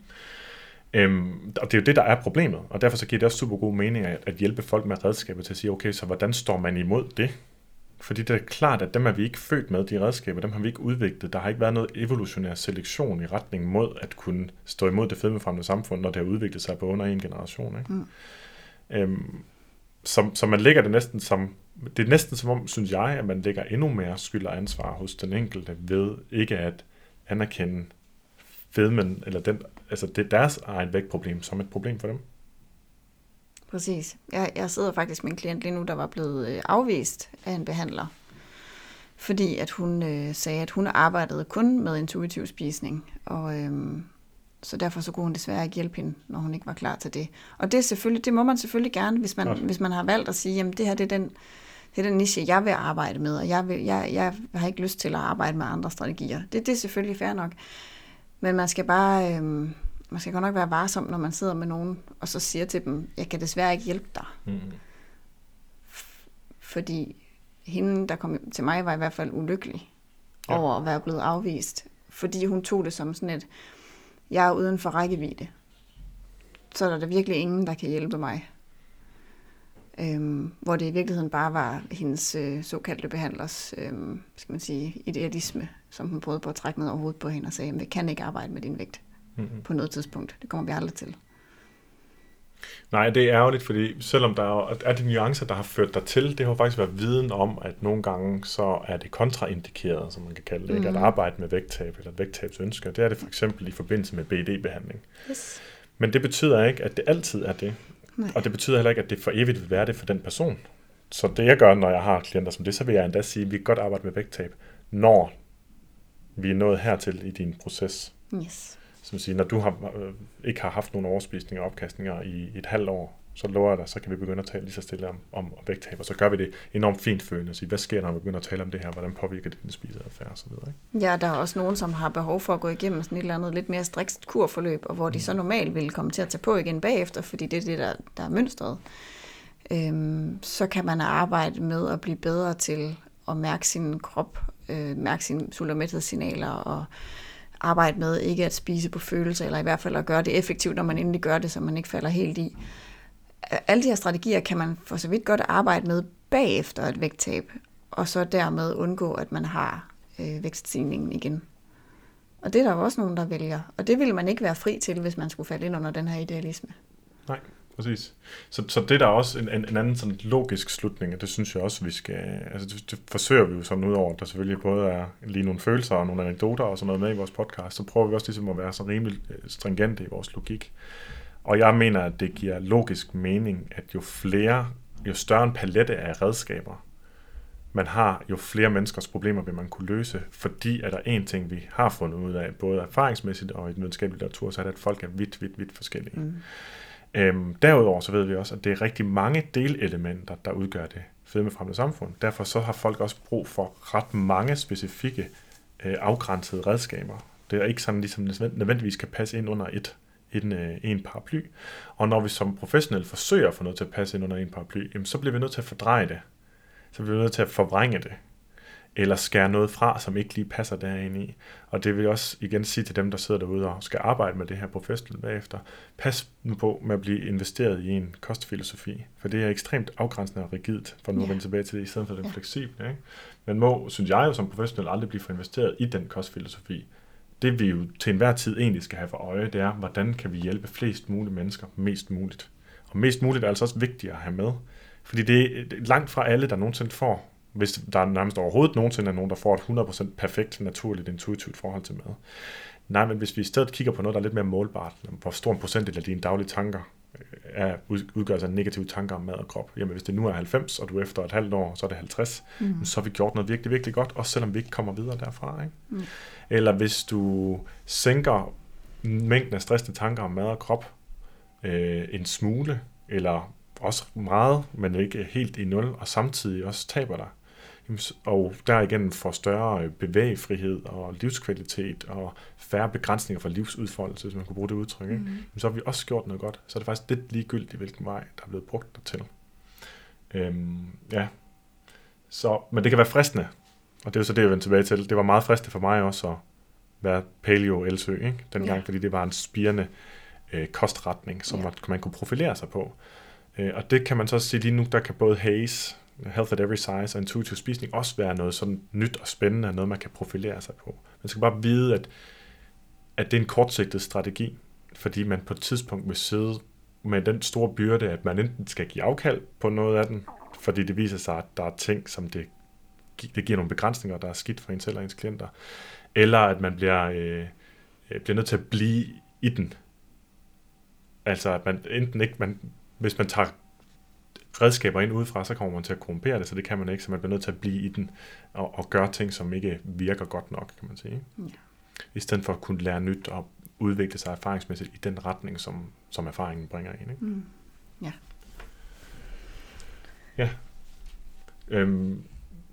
Øhm, og det er jo det, der er problemet, og derfor så giver det også super god mening at, at hjælpe folk med redskaber til at sige, okay, så hvordan står man imod det? Fordi det er klart, at dem er vi ikke født med, de redskaber, dem har vi ikke udviklet. Der har ikke været noget evolutionær selektion i retning mod at kunne stå imod det fedmefremmende samfund, når det har udviklet sig på under en generation. Ikke? Mm. Øhm, så, så man lægger det næsten som, det er næsten som om, synes jeg, at man lægger endnu mere skyld og ansvar hos den enkelte ved ikke at anerkende fedmen, eller den, altså det er deres eget vægtproblem som et problem for dem. Præcis. Jeg, jeg sidder faktisk med en klient lige nu, der var blevet øh, afvist af en behandler, fordi at hun øh, sagde, at hun arbejdede kun med intuitiv spisning, og øh, så derfor så kunne hun desværre ikke hjælpe hende, når hun ikke var klar til det. Og det, er selvfølgelig, det må man selvfølgelig gerne, hvis man, Klart. hvis man har valgt at sige, jamen det her det er den, det er den niche, jeg vil arbejde med, og jeg, vil, jeg, jeg har ikke lyst til at arbejde med andre strategier. Det, det er selvfølgelig fair nok. Men man skal bare, øh, man skal godt nok være varsom, når man sidder med nogen, og så siger til dem, jeg kan desværre ikke hjælpe dig. Mm. Fordi hende, der kom til mig, var i hvert fald ulykkelig Ja. over at være blevet afvist. Fordi hun tog det som sådan et, jeg er uden for rækkevidde. Så er der virkelig ingen, der kan hjælpe mig. Øhm, hvor det i virkeligheden bare var hendes øh, såkaldte behandlers, øhm, skal man sige, idealisme, som hun prøvede på at trække ned over hovedet på hende og sagde, vi kan ikke arbejde med din vægt Mm. på noget tidspunkt. Det kommer vi aldrig til. Nej, det er ærgerligt, fordi selvom der er, er de nuancer, der har ført dig til, det har jo faktisk været viden om, at nogle gange så er det kontraindikeret, som man kan kalde det, mm. ikke? at arbejde med vægttab eller vægttabsønsker. Det er det for eksempel i forbindelse med BD-behandling. Yes. Men det betyder ikke, at det altid er det. Nej. Og det betyder heller ikke, at det for evigt vil være det for den person. Så det jeg gør, når jeg har klienter som det, så vil jeg endda sige, at vi kan godt arbejde med vægttab, når vi er nået hertil i din proces. Yes. Som siger, når du har, øh, ikke har haft nogen overspisninger og opkastninger i et halvt år, så lover jeg dig, så kan vi begynde at tale lige så stille om, om vægttab, og så gør vi det enormt fint følende. Sige, hvad sker der, når vi begynder at tale om det her? Hvordan påvirker det din spiseadfærd videre, ikke? Ja, der er også nogen, som har behov for at gå igennem sådan et eller andet lidt mere strikst kurforløb, og hvor de så normalt ville komme til at tage på igen bagefter, fordi det er det, der, der er mønstret. Øhm, så kan man arbejde med at blive bedre til at mærke sin krop, øh, mærke sine sultermæthedssignaler og arbejde med ikke at spise på følelser, eller i hvert fald at gøre det effektivt, når man endelig gør det, så man ikke falder helt i. Alle de her strategier kan man for så vidt godt arbejde med bagefter et vægttab, og så dermed undgå, at man har øh, vækststigningen igen. Og det er der jo også nogen, der vælger. Og det ville man ikke være fri til, hvis man skulle falde ind under den her idealisme. Nej. præcis. Så, så det er der også en, en, en anden sådan logisk slutning, og det synes jeg også, vi skal... Altså, det, det forsøger vi jo sådan ud over, at der selvfølgelig både er lige nogle følelser og nogle anekdoter og sådan noget med i vores podcast, så prøver vi også ligesom at være så rimelig øh, stringente i vores logik. Og jeg mener, at det giver logisk mening, at jo flere, jo større en palette af redskaber, man har, jo flere menneskers problemer vil man kunne løse, fordi er der en ting, vi har fundet ud af, både erfaringsmæssigt og i den videnskabelige litteratur, så er det, at folk er vidt, vidt, vidt forskellige. Mm. Øhm, derudover så ved vi også, at det er rigtig mange delelementer, der udgør det fedmefremmende samfund. Derfor så har folk også brug for ret mange specifikke øh, afgrænsede redskaber. Det er ikke sådan, ligesom nødvendigvis kan passe ind under et en, øh, en paraply. Og når vi som professionelle forsøger at få noget til at passe ind under en paraply, jamen, så bliver vi nødt til at fordreje det. Så bliver vi nødt til at forvrænge det eller skære noget fra, som ikke lige passer derinde i. Og det vil jeg også igen sige til dem, der sidder derude og skal arbejde med det her professionelt bagefter. Pas nu på med at blive investeret i en kostfilosofi, for det er ekstremt afgrænsende og rigidt, for nu at vende tilbage til det, i stedet for den ja. fleksible. Ikke? Man må, synes jeg jo som professionel, aldrig blive for investeret i den kostfilosofi. Det vi jo til enhver tid egentlig skal have for øje, det er, hvordan kan vi hjælpe flest mulige mennesker mest muligt. Og mest muligt er altså også vigtigt at have med, fordi det er langt fra alle, der nogensinde får hvis der nærmest overhovedet nogensinde er nogen, der får et 100% perfekt, naturligt, intuitivt forhold til mad. Nej, men hvis vi i stedet kigger på noget, der er lidt mere målbart, hvor stor en procentdel af dine daglige tanker er, udgør sig negative tanker om mad og krop. Jamen hvis det nu er 90, og du efter et halvt år, så er det 50, mm. så har vi gjort noget virkelig, virkelig godt, også selvom vi ikke kommer videre derfra. Ikke? Mm. Eller hvis du sænker mængden af stressende tanker om mad og krop øh, en smule, eller også meget, men ikke helt i nul, og samtidig også taber dig, og derigennem får større bevægefrihed og livskvalitet og færre begrænsninger for livsudfoldelse, hvis man kunne bruge det udtryk, ikke? Mm. så har vi også gjort noget godt. Så er det faktisk lidt ligegyldigt, hvilken vej, der er blevet brugt dertil. Øhm, ja. Så, men det kan være fristende, og det er jo så det, jeg vendte tilbage til. Det var meget fristende for mig også at være paleo Elsø, ikke? dengang, ja. fordi det var en spirende øh, kostretning, som ja. man kunne profilere sig på. Øh, og det kan man så sige lige nu, der kan både Haze, Health at Every Size og intuitiv spisning også være noget sådan nyt og spændende, noget man kan profilere sig på. Man skal bare vide, at, at det er en kortsigtet strategi, fordi man på et tidspunkt vil sidde med den store byrde, at man enten skal give afkald på noget af den, fordi det viser sig, at der er ting, som det, det giver nogle begrænsninger, der er skidt for en selv og ens klienter, eller at man bliver, øh, øh, bliver nødt til at blive i den. Altså at man enten ikke, man, hvis man tager redskaber ind udefra, så kommer man til at korrumpere det, så det kan man ikke, så man bliver nødt til at blive i den og, og gøre ting, som ikke virker godt nok, kan man sige. Ja. I stedet for at kunne lære nyt og udvikle sig erfaringsmæssigt i den retning, som, som erfaringen bringer ind. Ikke? Mm. Ja. Ja. Øhm,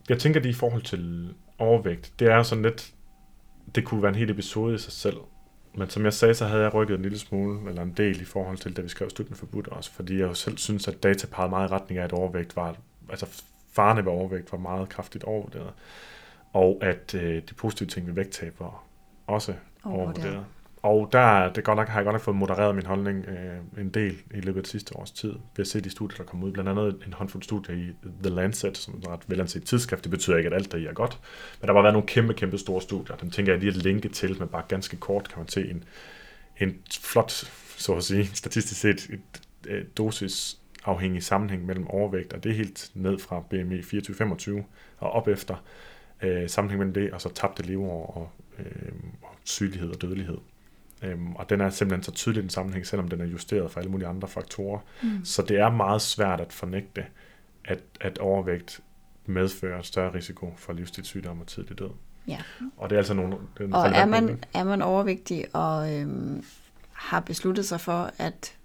jeg tænker det i forhold til overvægt, det er sådan lidt, det kunne være en hel episode i sig selv, men som jeg sagde, så havde jeg rykket en lille smule, eller en del i forhold til, da vi skrev Støtten forbudt også, fordi jeg jo selv synes, at data pegede meget i retning af, at overvægt var, altså farne ved overvægt var meget kraftigt overvurderet, og at øh, de positive ting ved vægttab var også overvurderet. Og der det godt nok, har jeg godt nok fået modereret min holdning øh, en del i løbet af det sidste års tid, Vi har set de studier, der kom ud. Blandt andet en håndfuld studier i The Lancet, som er et velanset tidsskrift. Det betyder ikke, at alt der i er godt. Men der har været nogle kæmpe, kæmpe store studier. Dem tænker jeg lige at linke til, men bare ganske kort kan man se en, en flot, så at sige, statistisk set, et, øh, et dosis afhængig sammenhæng mellem overvægt, og det er helt ned fra BMI 24-25 og op efter øh, sammenhæng mellem det, og så tabte leveår og, øh, og sygelighed og dødelighed. Øhm, og den er simpelthen så tydelig en sammenhæng, selvom den er justeret for alle mulige andre faktorer. Mm. Så det er meget svært at fornægte, at, at overvægt medfører større risiko for livsstilssygdom og tidlig død. Ja. Og det er altså nogle... Og er man, er man overvægtig og øhm, har besluttet sig for, at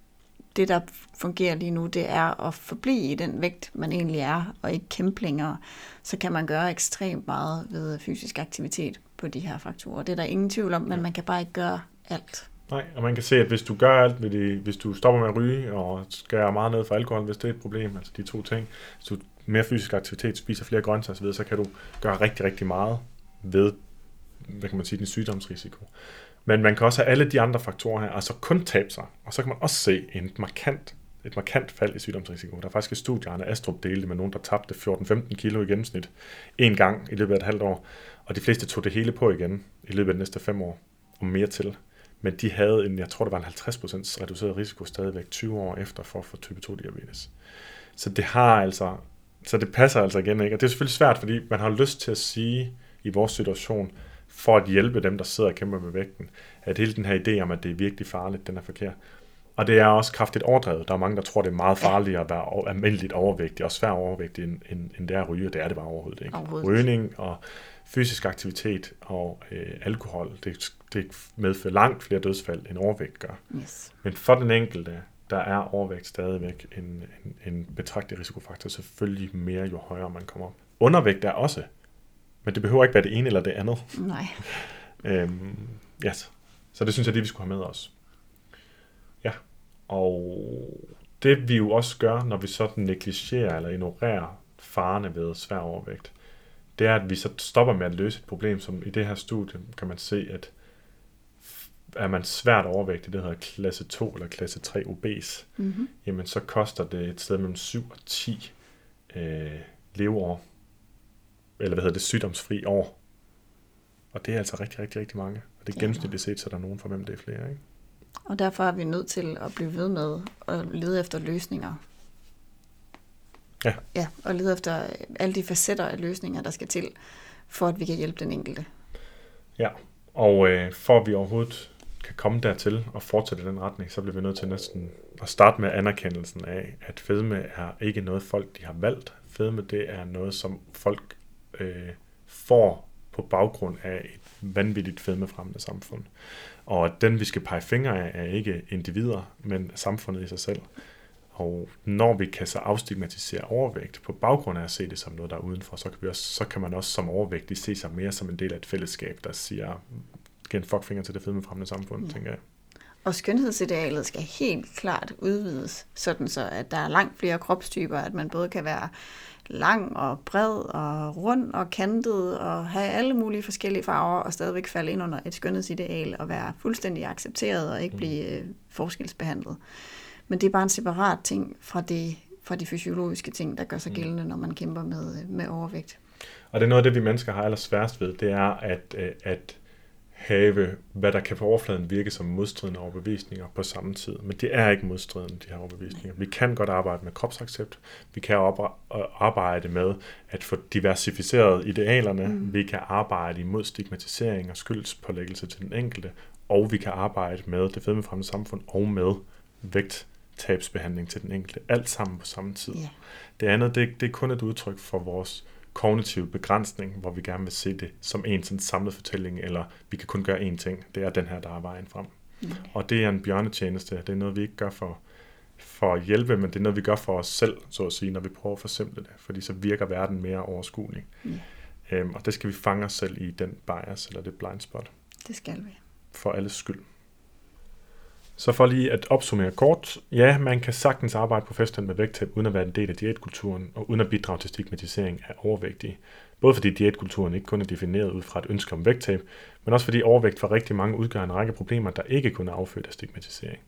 det, der fungerer lige nu, det er at forblive i den vægt, man egentlig er, og ikke kæmpe længere, så kan man gøre ekstremt meget ved fysisk aktivitet på de her faktorer. Det er der ingen tvivl om, men ja. man kan bare ikke gøre alt. Nej, og man kan se, at hvis du gør alt, ved det, hvis du stopper med at ryge og skærer meget ned for alkohol, hvis det er et problem, altså de to ting, hvis du mere fysisk aktivitet, spiser flere grøntsager osv., så kan du gøre rigtig, rigtig meget ved, hvad kan man sige, din sygdomsrisiko. Men man kan også have alle de andre faktorer her, altså kun tabe sig, og så kan man også se en markant, et markant fald i sygdomsrisiko. Der er faktisk et studie, Arne Astrup delte med nogen, der tabte 14-15 kilo i gennemsnit en gang i løbet af et halvt år, og de fleste tog det hele på igen i løbet af de næste fem år, og mere til men de havde en, jeg tror det var en 50% reduceret risiko stadigvæk 20 år efter for at få type 2 diabetes. Så det har altså, så det passer altså igen ikke. Og det er selvfølgelig svært, fordi man har lyst til at sige i vores situation, for at hjælpe dem, der sidder og kæmper med vægten, at hele den her idé om, at det er virkelig farligt, den er forkert. Og det er også kraftigt overdrevet. Der er mange, der tror, det er meget farligt at være almindeligt overvægtig, og svært overvægtig, end, end, end det er at ryge. Det er det bare overhovedet ikke. Overhovedet. Rygning og fysisk aktivitet og øh, alkohol, det, det medfører langt flere dødsfald, end overvægt gør. Yes. Men for den enkelte, der er overvægt stadigvæk en, en, en betragtelig risikofaktor, selvfølgelig mere jo højere man kommer op. Undervægt er også, men det behøver ikke være det ene eller det andet. Nej. øhm, yes. Så det synes jeg, det vi skulle have med os. Ja, og det vi jo også gør, når vi sådan negligerer eller ignorerer farerne ved svær overvægt, det er, at vi så stopper med at løse et problem, som i det her studie kan man se, at er man svært overvægtig, det hedder klasse 2 eller klasse 3 obes, mm-hmm. jamen så koster det et sted mellem 7 og 10 øh, leveår, eller hvad hedder det, sygdomsfri år. Og det er altså rigtig, rigtig, rigtig mange. Og det er gennemsnitligt set, så der er nogen for hvem det er flere. Ikke? Og derfor er vi nødt til at blive ved med at lede efter løsninger. Ja. Ja, og lede efter alle de facetter af løsninger, der skal til, for at vi kan hjælpe den enkelte. Ja, og øh, for at vi overhovedet kan komme dertil og fortsætte den retning, så bliver vi nødt til næsten at starte med anerkendelsen af, at fedme er ikke noget folk, de har valgt. Fedme, det er noget, som folk øh, får på baggrund af et vanvittigt fedmefremmende samfund. Og at den, vi skal pege fingre af, er ikke individer, men samfundet i sig selv. Og når vi kan så afstigmatisere overvægt på baggrund af at se det som noget, der er udenfor, så kan, vi også, så kan man også som overvægtig se sig mere som en del af et fællesskab, der siger, giver en fuckfinger til det fedmefremmende samfund, ja. tænker jeg. Og skønhedsidealet skal helt klart udvides, sådan så at der er langt flere kropstyper, at man både kan være lang og bred og rund og kantet og have alle mulige forskellige farver og stadigvæk falde ind under et skønhedsideal og være fuldstændig accepteret og ikke mm. blive øh, forskelsbehandlet. Men det er bare en separat ting fra, det, fra de fysiologiske ting, der gør sig mm. gældende, når man kæmper med, med overvægt. Og det er noget af det, vi mennesker har allersværest ved, det er at, øh, at have, hvad der kan på overfladen virke som modstridende overbevisninger på samme tid. Men det er ikke modstridende, de her overbevisninger. Vi kan godt arbejde med kropsaccept. Vi kan arbejde med at få diversificeret idealerne. Mm. Vi kan arbejde imod stigmatisering og skyldspålæggelse til den enkelte. Og vi kan arbejde med det fedmefremmede samfund og med vægttabsbehandling til den enkelte. Alt sammen på samme tid. Yeah. Det andet, det, det er kun et udtryk for vores kognitiv begrænsning, hvor vi gerne vil se det som en sådan samlet fortælling, eller vi kan kun gøre én ting. Det er den her, der er vejen frem. Mm. Og det er en bjørnetjeneste. Det er noget, vi ikke gør for, for at hjælpe, men det er noget, vi gør for os selv, så at sige, når vi prøver at forsimple det, fordi så virker verden mere overskuelig. Mm. Øhm, og det skal vi fange os selv i den bias, eller det blind spot. Det skal vi. For alles skyld. Så for lige at opsummere kort. Ja, man kan sagtens arbejde professionelt med vægttab uden at være en del af diætkulturen og uden at bidrage til stigmatisering af overvægtige. Både fordi diætkulturen ikke kun er defineret ud fra et ønske om vægttab, men også fordi overvægt for rigtig mange udgør en række problemer, der ikke kun er affødt af stigmatisering.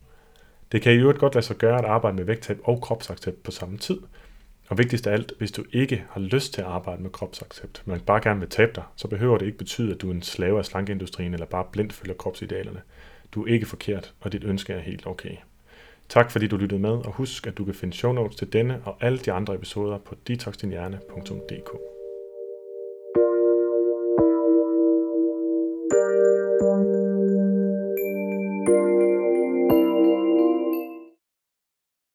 Det kan i øvrigt godt lade sig gøre at arbejde med vægttab og kropsaccept på samme tid. Og vigtigst af alt, hvis du ikke har lyst til at arbejde med kropsaccept, men bare gerne vil tabe dig, så behøver det ikke betyde, at du er en slave af slankeindustrien eller bare blindt følger kropsidealerne. Du er ikke forkert, og dit ønske er helt okay. Tak fordi du lyttede med, og husk, at du kan finde show notes til denne og alle de andre episoder på detoxdinhjerne.dk.